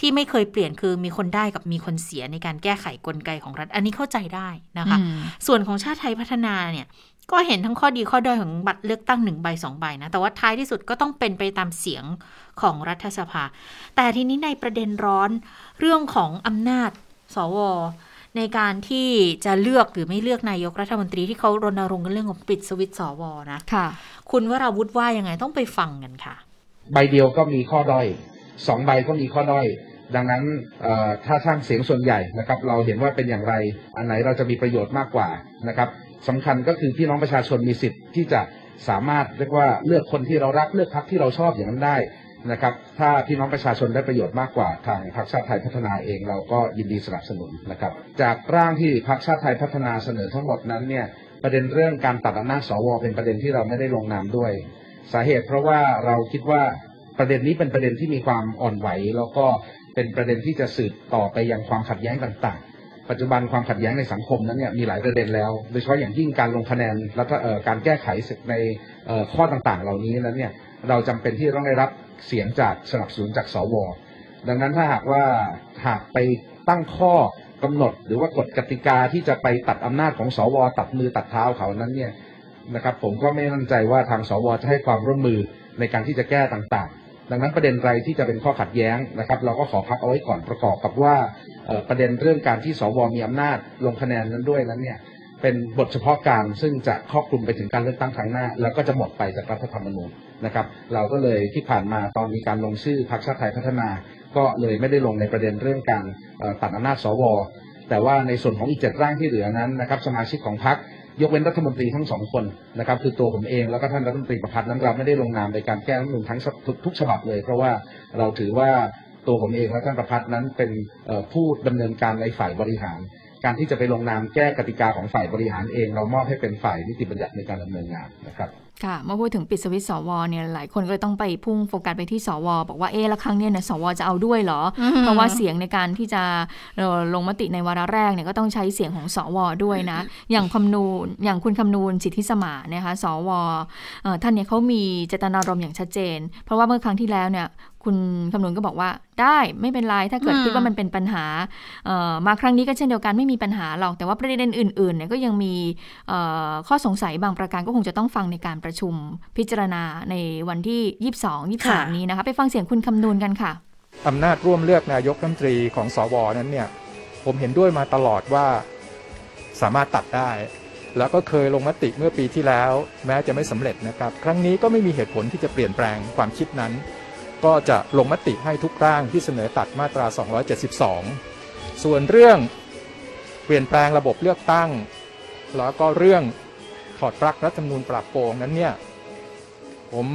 ที่ไม่เคยเปลี่ยนคือมีคนได้กับมีคนเสียในการแก้ไขกลไกของรัฐ อันนี้เข้าใจได้นะคะ ส่วนของชาติไทยพัฒนาเนี่ยก็เห็นทั้งข้อดีข้อด้อยของบัตรเลือกตั้งหนึ่งใบสองใบนะ แต่ว่าท้ายที่สุดก็ต้องเป็นไปตามเสียงของรัฐสภา แต่ทีนี้ในประเด็นร้อนเรื่องของอำนาจ สว ในการที่จะเลือกหรือไม่เลือกนายกรัฐมนตรีที่เขารณรงค์กันเรื่องของปิดสวิตสวนะค่ะ คุณวราวุธว่ายังไงต้องไปฟังกันค่ะ ใบเดียวก็มีข้อด้อยสองใบก็มีข้อด้อยดังนั้นถ้าสร้างเสียงส่วนใหญ่นะครับ เราเห็นว่าเป็นอย่างไร อันไหนเราจะมีประโยชน์มากกว่านะครับสำคัญก็คือพี่น้องประชาชนมีสิทธิ์ที่จะสามารถเรียกว่าเลือกคนที่เรารักเลือกพรรคที่เราชอบอย่างนั้นได้ นะครับ ถ้าพี่น้องประชาชนได้ประโยชน์มากกว่าทางพรรคชาติไทยพัฒนาเองเราก็ยินดีสนับสนุนนะครับ จากร่างที่พรรคชาติไทยพัฒนาเสนอทั้งหมดนั้นเนี่ยประเด็นเรื่องการตัดอำนาจสวเป็นประเด็นที่เราไม่ได้ลงนามด้วย สาเหตุเพราะว่าเราคิดว่าประเด็นนี้เป็นประเด็นที่มีความอ่อนไหว แล้วก็เป็นประเด็นที่จะสืบต่อไปยังความขัดแย้งต่างๆ ปัจจุบันความขัดแย้งในสังคมนั้นเนี่ยมีหลายประเด็นแล้ว โดยเฉพาะอย่างยิ่งการลงคะแนนและการแก้ไขในข้อต่างๆ เหล่านี้นั้นเนี่ยเราจำเป็นที่ต้องได้รับ เสียงจากสนับสนุนจากสวดังนั้นถ้าหากว่าหากไปตั้งข้อกำหนด หรือว่ากฎกติกาที่จะไปตัดอำนาจของสว ตัดมือตัดเท้าเขานั้นเนี่ยนะครับ ผมก็ไม่มั่นใจว่าทางสวจะให้ความร่วมมือในการที่จะแก้ต่างๆ ดังนั้นประเด็นไรที่จะเป็นข้อขัดแย้งนะครับ เราก็ขอพักเอาไว้ก่อนประกอบกับว่าประเด็นเรื่องการที่สวมีอำนาจลงคะแนนนั้นด้วยนั้นเนี่ย เป็นบทเฉพาะการซึ่งจะครอบคลุมไปถึงการเลือกตั้งครั้งหน้า แล้วก็จะหมดไปจากรัฐธรรมนูญนะครับ เราก็เลยที่ผ่านมาตอนมีการลงชื่อพรรคชาติไทยพัฒนา ก็เลยไม่ได้ลงในประเด็นเรื่องการตัดอำนาจสวแต่ว่าในส่วนของอีกเจ็ดร่างที่เหลือนั้นนะครับสมาชิกของพรรคยกเว้นรัฐมนตรีทั้งสองคนนะครับคือตัวผมเองแล้วก็ท่านรัฐมนตรีประพัฒน์นั้นเราไม่ได้ลงนามในการแก้รัฐมนูลทั้งทุกฉบับเลย เพราะว่าเราถือว่าตัวผมเองและท่านประพัฒน์นั้นเป็นผู้ดำเนินการในฝ่ายบริหาร การที่จะไปลงนามแก้กติกาของฝ่ายบริหารเอง เรามอบให้เป็นฝ่ายนิติบัญญัติในการดำเนินงานนะครับ ค่ะเมื่อพูดถึงปิดสวิตสวเนี่ยหลายคนก็เลยต้องไปพุ่งโฟกัสไปที่สว บอกว่าเออแล้วครั้งนี้เนี่ยสวจะเอาด้วยเหรอ เพราะว่าเสียงในการที่จะลงมติในวาระแรกเนี่ยก็ต้องใช้เสียงของสวด้วยนะ อย่างคำนูนอย่างคุณคำนูนสิทธิสมานะคะสวท่านเนี่ยเขามีเจตนารมณ์อย่างชัดเจน เพราะว่าเมื่อครั้งที่แล้วเนี่ยคุณคำนวณก็บอกว่าได้ไม่เป็นไรถ้าเกิดคิดว่ามันเป็นปัญหามาครั้งนี้ก็เช่นเดียวกันไม่มีปัญหาหรอกแต่ว่าประเด็นอื่นๆเนี่ยก็ยังมีข้อสงสัยบางประการก็คงจะต้องฟังในการประชุมพิจารณาในวันที่ 22 23 นี้นะคะ ไปฟังเสียงคุณคำนวณกันค่ะอำนาจร่วมเลือกนายกรัฐมนตรีของสวนั้นเนี่ย ผมเห็นด้วยมาตลอดว่าสามารถตัดได้ แล้วก็เคยลงมติเมื่อปีที่แล้ว แม้จะไม่สำเร็จนะครับ ครั้งนี้ก็ไม่มีเหตุผลที่จะเปลี่ยนแปลงความคิดนั้น ก็จะลงมติให้ทุกร่างที่เสนอตัดมาตรา 272 ส่วนเรื่องเปลี่ยนแปลงระบบเลือกตั้ง แล้วก็เรื่อง ถอดปลั๊กรัฐธรรมนูญปราบโกงนั้นเนี่ยผม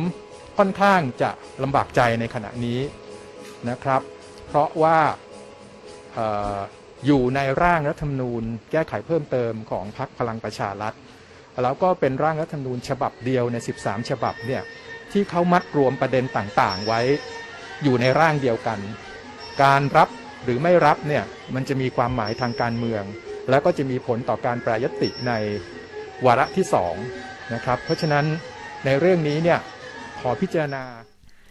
ค่อนข้างจะลำบากใจในขณะนี้นะครับ เพราะว่าอออยู่ในร่างรัฐธรรมนูญ แก้ไขเพิ่มเติมของพรรคพลังประชารัฐ แล้วก็เป็นร่างรัฐธรรมนูญฉบับเดียวใน 13 ฉบับเนี่ยที่เขามัดรวมประเด็นต่างๆไว้อยู่ในร่างเดียวกัน การรับหรือไม่รับเนี่ยมันจะมีความหมายทางการเมือง แล้วก็จะมีผลต่อการแปรยติใน วาระที่สองนะครับเพราะฉะนั้นในเรื่องนี้เนี่ยขอพิจารณา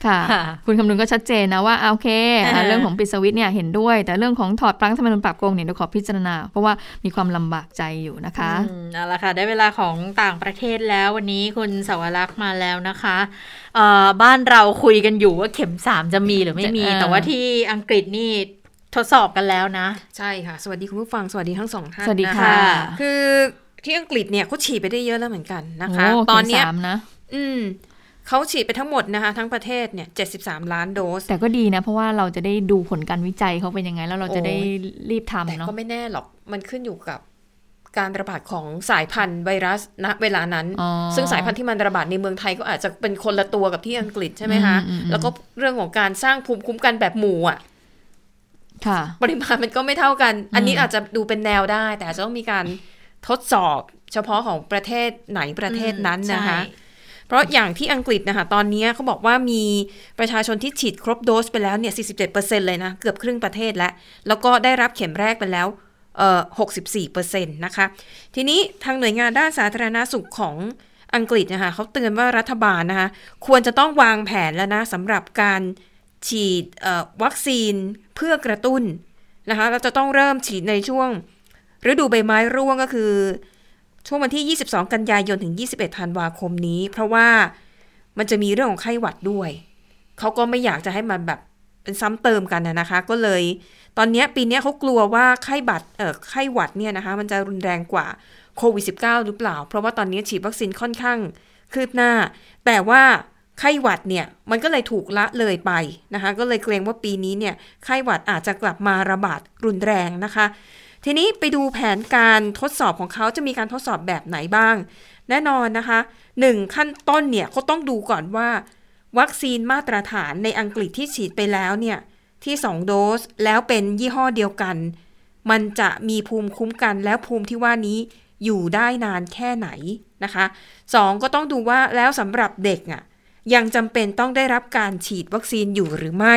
ค่ะค่ะคุณคำนึงก็ชัดเจนนะว่าอะโอเคอะอ่าเรื่องของปิดสวิตช์เนี่ยเห็นด้วย แต่เรื่องของถอดปลั๊กรัฐธรรมนูญปรับโกงเนี่ยเดี๋ยวขอพิจารณา เพราะว่ามีความลำบากใจอยู่นะคะอืมเอาละค่ะ ได้เวลาของต่างประเทศแล้ววันนี้คุณสวรักษ์มาแล้วนะคะเอ่อบ้านเราคุยกันอยู่ว่าเข็มสามจะมีหรือไม่มีจะเออแต่ว่าที่อังกฤษนี่ทดสอบกันแล้วนะ ใช่ค่ะ สวัสดีคุณผู้ฟังสวัสดีทั้งสองท่านสวัสดีนค่ะ คือ ที่อังกฤษเนี่ยเขาฉีดไปได้เยอะแล้วเหมือนกันนะคะโตอนเนี้ยเข็มสามนะ อืมเขาฉีดไปทั้งหมดนะคะ ทั้งประเทศเนี่ย73ล้านโดส แต่ก็ดีนะ เพราะว่าเราจะได้ดูผลการวิจัยเขาเป็นยังไง แล้วเราจะได้รีบแต่ทำเนาะก็ไม่แน่หรอกมันขึ้นอยู่กับการระบาดของสายพันธุ์ไวรัสณเวลานั้นอ๋อซึ่งสายพันธุ์ที่มันระบาดในเมืองไทยก็อาจจะเป็นคนละตัวกับที่อังกฤษใช่ไหมคะอืมอืมอืมแล้วก็เรื่องของการสร้างภูมิคุ้มกันแบบหมู่อะค่ะปริมาณมันก็ไม่เท่ากัน อันนี้อืมอาจจะดูเป็นแนวได้ แต่อาจจะต้องมีการ ทดสอบเฉพาะของประเทศไหนประเทศนั้นนะคะใช่เพราะอย่างที่อังกฤษนะคะตอนนี้เขาบอกว่ามีประชาชนที่ฉีดครบโดสไปแล้วเนี่ย 47%เลยนะ เกือบครึ่งประเทศแล้ว แล้วก็ได้รับเข็มแรกไปแล้วเอ่อ64%นะคะ ทีนี้ทางหน่วยงานด้านสาธารณาสุขของอังกฤษนะคะเขาเตือนว่ารัฐบาลนะคะควรจะต้องวางแผนแล้วนะสำหรับการฉีดเอ่อวัคซีนเพื่อกระตุ้นนะคะเราจะต้องเริ่มฉีดในช่วง ฤดูใบไม้ร่วงก็คือ ช่วงวันที่ 22 กันยายนถึง 21 ธันวาคมนี้ เพราะว่ามันจะมีเรื่องของไข้หวัดด้วย เขาก็ไม่อยากจะให้มันแบบเป็นซ้ำเติมกันนะคะ ก็เลย ตอนนี้ปีนี้เขากลัวว่าไข้บัดเอ่อไข้หวัดเนี่ยนะคะ มันจะรุนแรงกว่าโควิด -19 หรือเปล่า เพราะว่าตอนนี้ฉีดวัคซีนค่อนข้างคืบหน้า แต่ว่าไข้หวัดเนี่ยมันก็เลยถูกละเลยไปนะคะ ก็เลยเกรงว่าปีนี้เนี่ยไข้หวัดอาจจะกลับมาระบาดรุนแรงนะคะ ทีนี้ไปดูแผนการทดสอบของเขาจะมีการทดสอบแบบไหนบ้าง แน่นอนนะคะหนึ่งขั้นต้นเนี่ยเขาต้องดูก่อนว่า วัคซีนมาตรฐานในอังกฤษที่ฉีดไปแล้วเนี่ยที่ 2 โดสแล้วเป็นยี่ห้อเดียวกัน มันจะมีภูมิคุ้มกันแล้วภูมิที่ว่านี้อยู่ได้นานแค่ไหนนะคะสองก็ต้องดูว่าแล้วสำหรับเด็กอะยังจำเป็นต้องได้รับการฉีดวัคซีนอยู่หรือไม่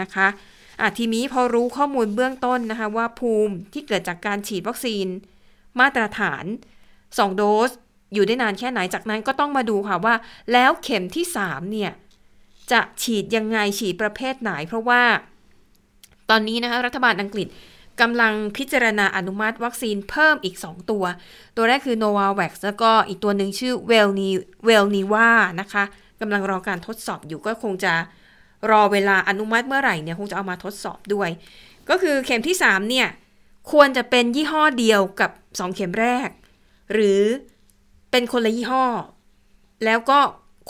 นะคะ อะทีนี้พอรู้ข้อมูลเบื้องต้นนะคะว่าภูมิที่เกิดจากการฉีดวัคซีน มาตรฐาน 2 โดส อยู่ได้นานแค่ไหนจากนั้นก็ต้องมาดูค่ะว่า แล้วเข็มที่ 3 เนี่ย จะฉีดยังไงฉีดประเภทไหน เพราะว่า ตอนนี้นะคะรัฐบาลอังกฤษกำลังพิจารณาอนุมัติวัคซีนเพิ่มอีก 2 ตัว ตัวแรกคือ Novavax แล้วก็อีกตัวหนึ่งชื่อ w e l n i w e l n i v a นะคะกำลังรอการทดสอบอยู่ก็คงจะ รอเวลาอนุมัติเมื่อไหร่เนี่ยคงจะเอามาทดสอบด้วย ก็คือเข็มที่ 3 เนี่ย ควรจะเป็นยี่ห้อเดียวกับ 2 เข็มแรก หรือเป็นคนละยี่ห้อ แล้วก็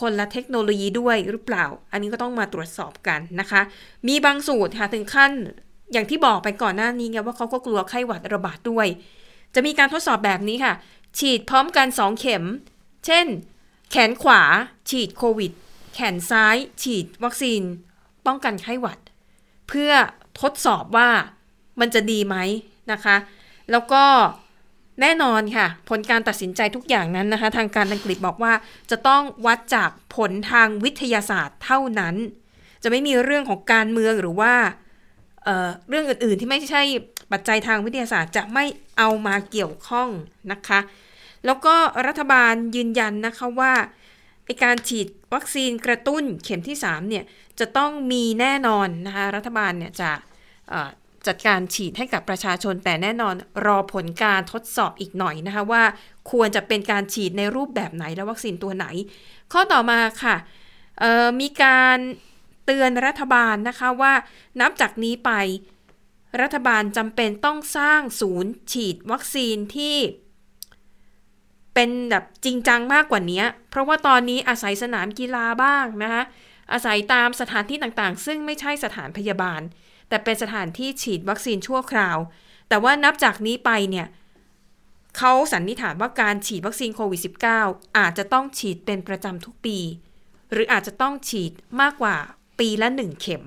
คนละเทคโนโลยีด้วยหรือเปล่า อันนี้ก็ต้องมาตรวจสอบกันนะคะ มีบางสูตรค่ะถึงขั้นอย่างที่บอกไปก่อนหน้านี้ไงว่าเขาก็กลัวไข้หวัดระบาดด้วย จะมีการทดสอบแบบนี้ค่ะ ฉีดพร้อมกัน 2 เข็ม เช่น แขนขวาฉีดโควิด แขนซ้ายฉีดวัคซีน ป้องกันไข้หวัด เพื่อทดสอบว่ามันจะดีไหมนะคะ แล้วก็แน่นอนค่ะ ผลการตัดสินใจทุกอย่างนั้นนะคะ ทางการอังกฤษบอกว่าจะต้องวัดจากผลทางวิทยาศาสตร์เท่านั้น จะไม่มีเรื่องของการเมืองหรือว่าเเรื่องอื่นๆที่ไม่ใช่ปัจจัยทางวิทยาศาสตร์จะไม่เอามาเกี่ยวข้องนะคะ แล้วก็รัฐบาลยืนยันนะคะว่า ไอการฉีดวัคซีนกระตุ้นเข็มที่3เนี่ยจะต้องมีแน่นอนนะคะรัฐบาลเนี่ยจะจัดการฉีดให้กับประชาชน แต่แน่นอนรอผลการทดสอบอีกหน่อยนะคะว่าควรจะเป็นการฉีดในรูปแบบไหนและวัคซีนตัวไหน ข้อต่อมาค่ะมีการเตือนรัฐบาลนะคะว่านับจากนี้ไปรัฐบาลจำเป็นต้องสร้างศูนย์ฉีดวัคซีนที่ เป็นแบบจริงจังมากกว่านี้ เพราะว่าตอนนี้อาศัยสนามกีฬาบ้างนะคะ อาศัยตามสถานที่ต่างๆ ซึ่งไม่ใช่สถานพยาบาล แต่เป็นสถานที่ฉีดวัคซีนชั่วคราว แต่ว่านับจากนี้ไปเนี่ยเขาสันนิษฐานว่าการฉีดวัคซีนโควิด -19 อาจจะต้องฉีดเป็นประจำทุกปี หรืออาจจะต้องฉีดมากกว่าปีละหนึ่งเข็ม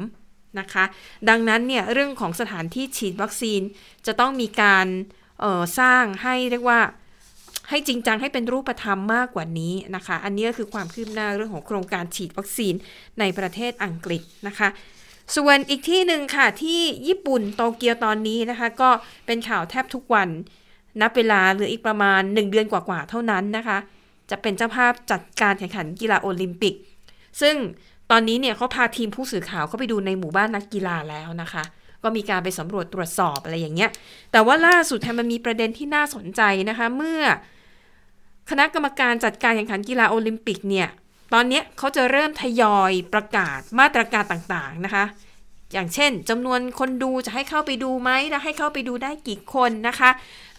นะคะ ดังนั้นเนี่ยเรื่องของสถานที่ฉีดวัคซีนจะต้องมีการสร้างให้เรียกว่า ให้จริงจังให้เป็นรูปธรรมมากกว่านี้นะคะ อันนี้ก็คือความคืบหน้าเรื่องของโครงการฉีดวัคซีนในประเทศอังกฤษนะคะส่วนอีกที่หนึ่งค่ะที่ญี่ปุ่นโตเกียวตอนนี้นะคะ ก็เป็นข่าวแทบทุกวัน นับเวลาเหลืออีกประมาณ 1 เดือนกว่าๆเท่านั้นนะคะ จะเป็นเจ้าภาพจัดการแข่งขันกีฬาโอลิมปิก ซึ่งตอนนี้เนี่ยเขาพาทีมผู้สื่อข่าวเข้าไปดูในหมู่บ้านนักกีฬาแล้วนะคะ ก็มีการไปสำรวจตรวจสอบอะไรอย่างเงี้ยแต่ว่าล่าสุดมันมีประเด็นที่น่าสนใจนะคะ เมื่อ คณะกรรมการจัดการแข่งขันกีฬาโอลิมปิกเนี่ย ตอนนี้เขาจะเริ่มทยอยประกาศมาตรการต่างๆนะคะ อย่างเช่นจำนวนคนดูจะให้เข้าไปดูไหมแล้วให้เข้าไปดูได้กี่คนนะคะ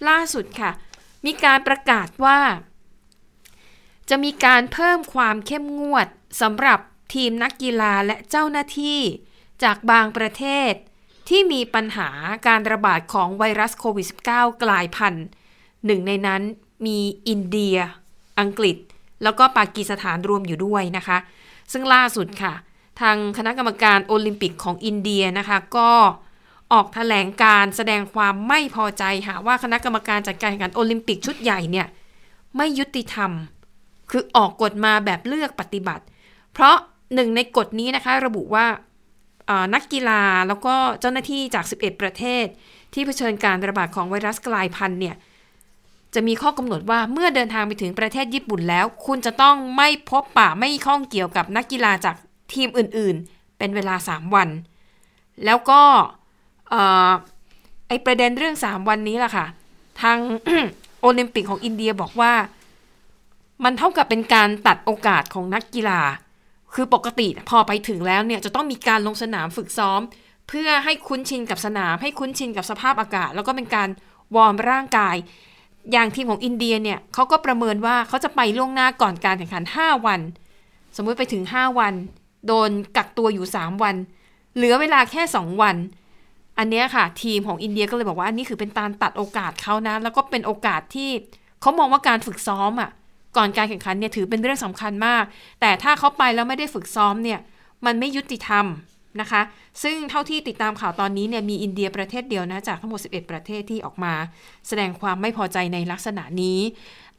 ล่าสุดค่ะ มีการประกาศว่า จะมีการเพิ่มความเข้มงวดสำหรับทีมนักกีฬาและเจ้าหน้าที่จากบางประเทศที่มีปัญหาการระบาดของไวรัสโควิด -19 กลายพันธุ์หนึ่งในนั้น มีอินเดีย อังกฤษ แล้วก็ปากีสถานรวมอยู่ด้วยนะคะ ซึ่งล่าสุดค่ะ ทางคณะกรรมการโอลิมปิกของอินเดียนะคะ ก็ออกแถลงการแสดงความไม่พอใจค่ะว่าคณะกรรมการจัดการแข่งขันโอลิมปิกชุดใหญ่เนี่ยไม่ยุติธรรม คือออกกฎมาแบบเลือกปฏิบัติ เพราะหนึ่งในกฎนี้นะคะระบุว่านักกีฬาแล้วก็เจ้าหน้าที่จาก 11 ประเทศ ที่เผชิญการระบาดของไวรัสกลายพันธุ์เนี่ย จะมีข้อกำหนดว่าเมื่อเดินทางไปถึงประเทศญี่ปุ่นแล้ว คุณจะต้องไม่พบปะไม่ข้องเกี่ยวกับนักกีฬาจากทีมอื่นๆ เป็นเวลา 3 วัน แล้วก็ไอประเด็นเรื่อง 3 วันนี้แหละค่ะ ทางโอลิมปิกของอินเดียบอกว่า มันเท่ากับเป็นการตัดโอกาสของนักกีฬา คือปกติพอไปถึงแล้วเนี่ยจะต้องมีการลงสนามฝึกซ้อม เพื่อให้คุ้นชินกับสนาม ให้คุ้นชินกับสภาพอากาศ แล้วก็เป็นการวอร์มร่างกาย อย่างทีมของอินเดียเนี่ยเขาก็ประเมินว่าเขาจะไปล่วงหน้าก่อนการแข่งขัน 5 วัน สมมุติไปถึง 5 วัน โดนกักตัวอยู่ 3 วัน เหลือเวลาแค่ 2 วัน อันนี้ค่ะ ทีมของอินเดียก็เลยบอกว่าอันนี้คือเป็นการตัดโอกาสเขานะ แล้วก็เป็นโอกาสที่เขามองว่าการฝึกซ้อมอะก่อนการแข่งขันเนี่ยถือเป็นเรื่องสำคัญมาก แต่ถ้าเขาไปแล้วไม่ได้ฝึกซ้อมเนี่ยมันไม่ยุติธรรม นะคะ ซึ่งเท่าที่ติดตามข่าวตอนนี้เนี่ยมีอินเดียประเทศเดียวนะจากทั้งหมด 11 ประเทศที่ออกมา แสดงความไม่พอใจในลักษณะนี้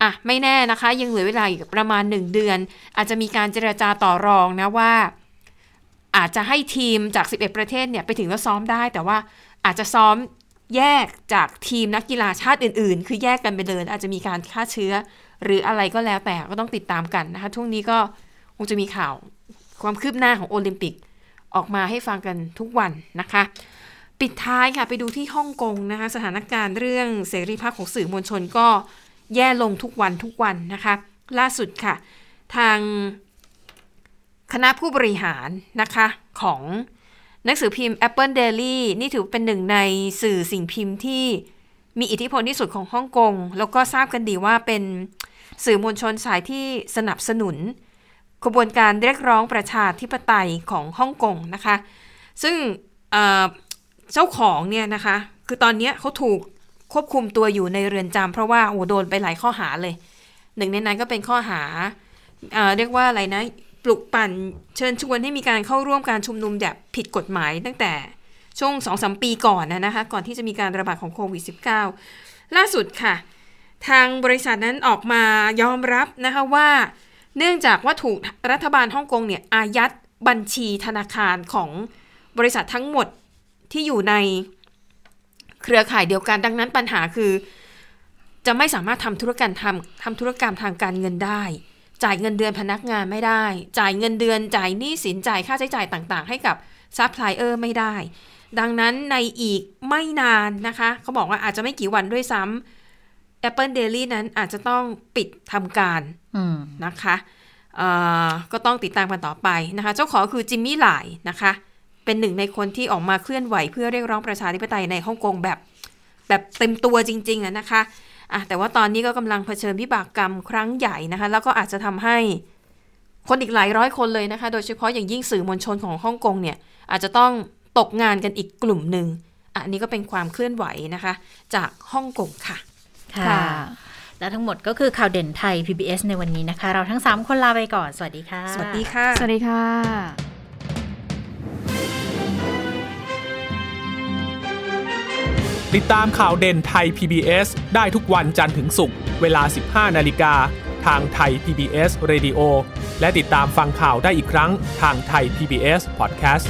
อะไม่แน่นะคะ ยังเหลือเวลาอีกประมาณ 1 เดือน อาจจะมีการเจรจาต่อรองนะว่า อาจจะให้ทีมจาก 11 ประเทศเนี่ยไปถึงแล้วซ้อมได้ แต่ว่าอาจจะซ้อมแยกจากทีมนักกีฬาชาติอื่น ๆ คือแยกกันไปเลยอาจจะมีการฆ่าเชื้อ หรืออะไรก็แล้วแต่ก็ต้องติดตามกันนะคะช่วงนี้ก็คงจะมีข่าวความคืบหน้าของโอลิมปิก ออกมาให้ฟังกันทุกวันนะคะ ปิดท้ายค่ะไปดูที่ฮ่องกงนะคะ สถานการณ์เรื่องเสรีภาพของสื่อมวลชนก็แย่ลงทุกวันทุกวันนะคะ ล่าสุดค่ะ ทางคณะผู้บริหารนะคะของหนังสือพิมพ์ Apple Daily นี่ถือเป็นหนึ่งในสื่อสิ่งพิมพ์ที่มีอิทธิพลที่สุดของฮ่องกง แล้วก็ทราบกันดีว่าเป็นสื่อมวลชนสายที่สนับสนุน ขบวนการเรียกร้องประชาธิปไตยของฮ่องกงนะคะ ซึ่งเจ้าของเนี่ยนะคะ คือตอนนี้เขาถูกควบคุมตัวอยู่ในเรือนจำเพราะว่าโอ้โดนไปหลายข้อหาเลย หนึ่งในนั้นก็เป็นข้อหาเเรียกว่าอะไรนะ ปลุกปั่นเชิญชวนให้มีการเข้าร่วมการชุมนุมแบบผิดกฎหมายตั้งแต่ช่วงสองสมปีก่อนนะคะ ก่อนที่จะมีการระบาดของโควิด -19 ล่าสุดค่ะ ทางบริษัทนั้นออกมายอมรับนะคะว่า เนื่องจากว่าถูกรัฐบาลฮ่องกงเนี่ยอายัดบัญชีธนาคารของบริษัททั้งหมดที่อยู่ในเครือข่ายเดียวกันดังนั้นปัญหาคือ จะไม่สามารถทำธุรกรรมทำทำธุรกรรมทางการเงินได้ จ่ายเงินเดือนพนักงานไม่ได้ จ่ายเงินเดือน จ่ายหนี้สินจ่ายค่าใช้จ่ายต่างๆ ให้กับซัพพลายเออร์ไม่ได้ ดังนั้นในอีกไม่นานนะคะเขาบอกว่าอาจจะไม่กี่วันด้วยซ้ำ Apple Daily นั้นอาจจะต้องปิดทำการ นะคะก็ต้องติดตามกันต่อไปนะคะ เจ้าของคือจิมมี่ ไหลนะคะ เป็นหนึ่งในคนที่ออกมาเคลื่อนไหวเพื่อเรียกร้องประชาธิปไตยในฮ่องกงแบบแบบเต็มตัวจริงๆอะนะคะอะแต่ว่าตอนนี้ก็กำลังเผชิญวิบากกรรมครั้งใหญ่นะคะ แล้วก็อาจจะทำให้คนอีกหลายร้อยคนเลยนะคะ โดยเฉพาะอย่างยิ่งสื่อมวลชนของฮ่องกงเนี่ย อาจจะต้องตกงานกันอีกกลุ่มหนึ่งอะอันนี้ก็เป็นความเคลื่อนไหวนะคะ จากฮ่องกงค่ะ ค่ะ และทั้งหมดก็คือข่าวเด่นไทย PBS ในวันนี้นะคะ เราทั้ง 3 คนลาไปก่อน สวัสดีค่ะ สวัสดีค่ะ สวัสดีค่ะ ติดตามข่าวเด่นไทย PBS ได้ทุกวันจันทร์ถึงศุกร์เวลา 15 นาฬิกา ทางไทย PBS Radio และติดตามฟังข่าวได้อีกครั้งทางไทย PBS Podcast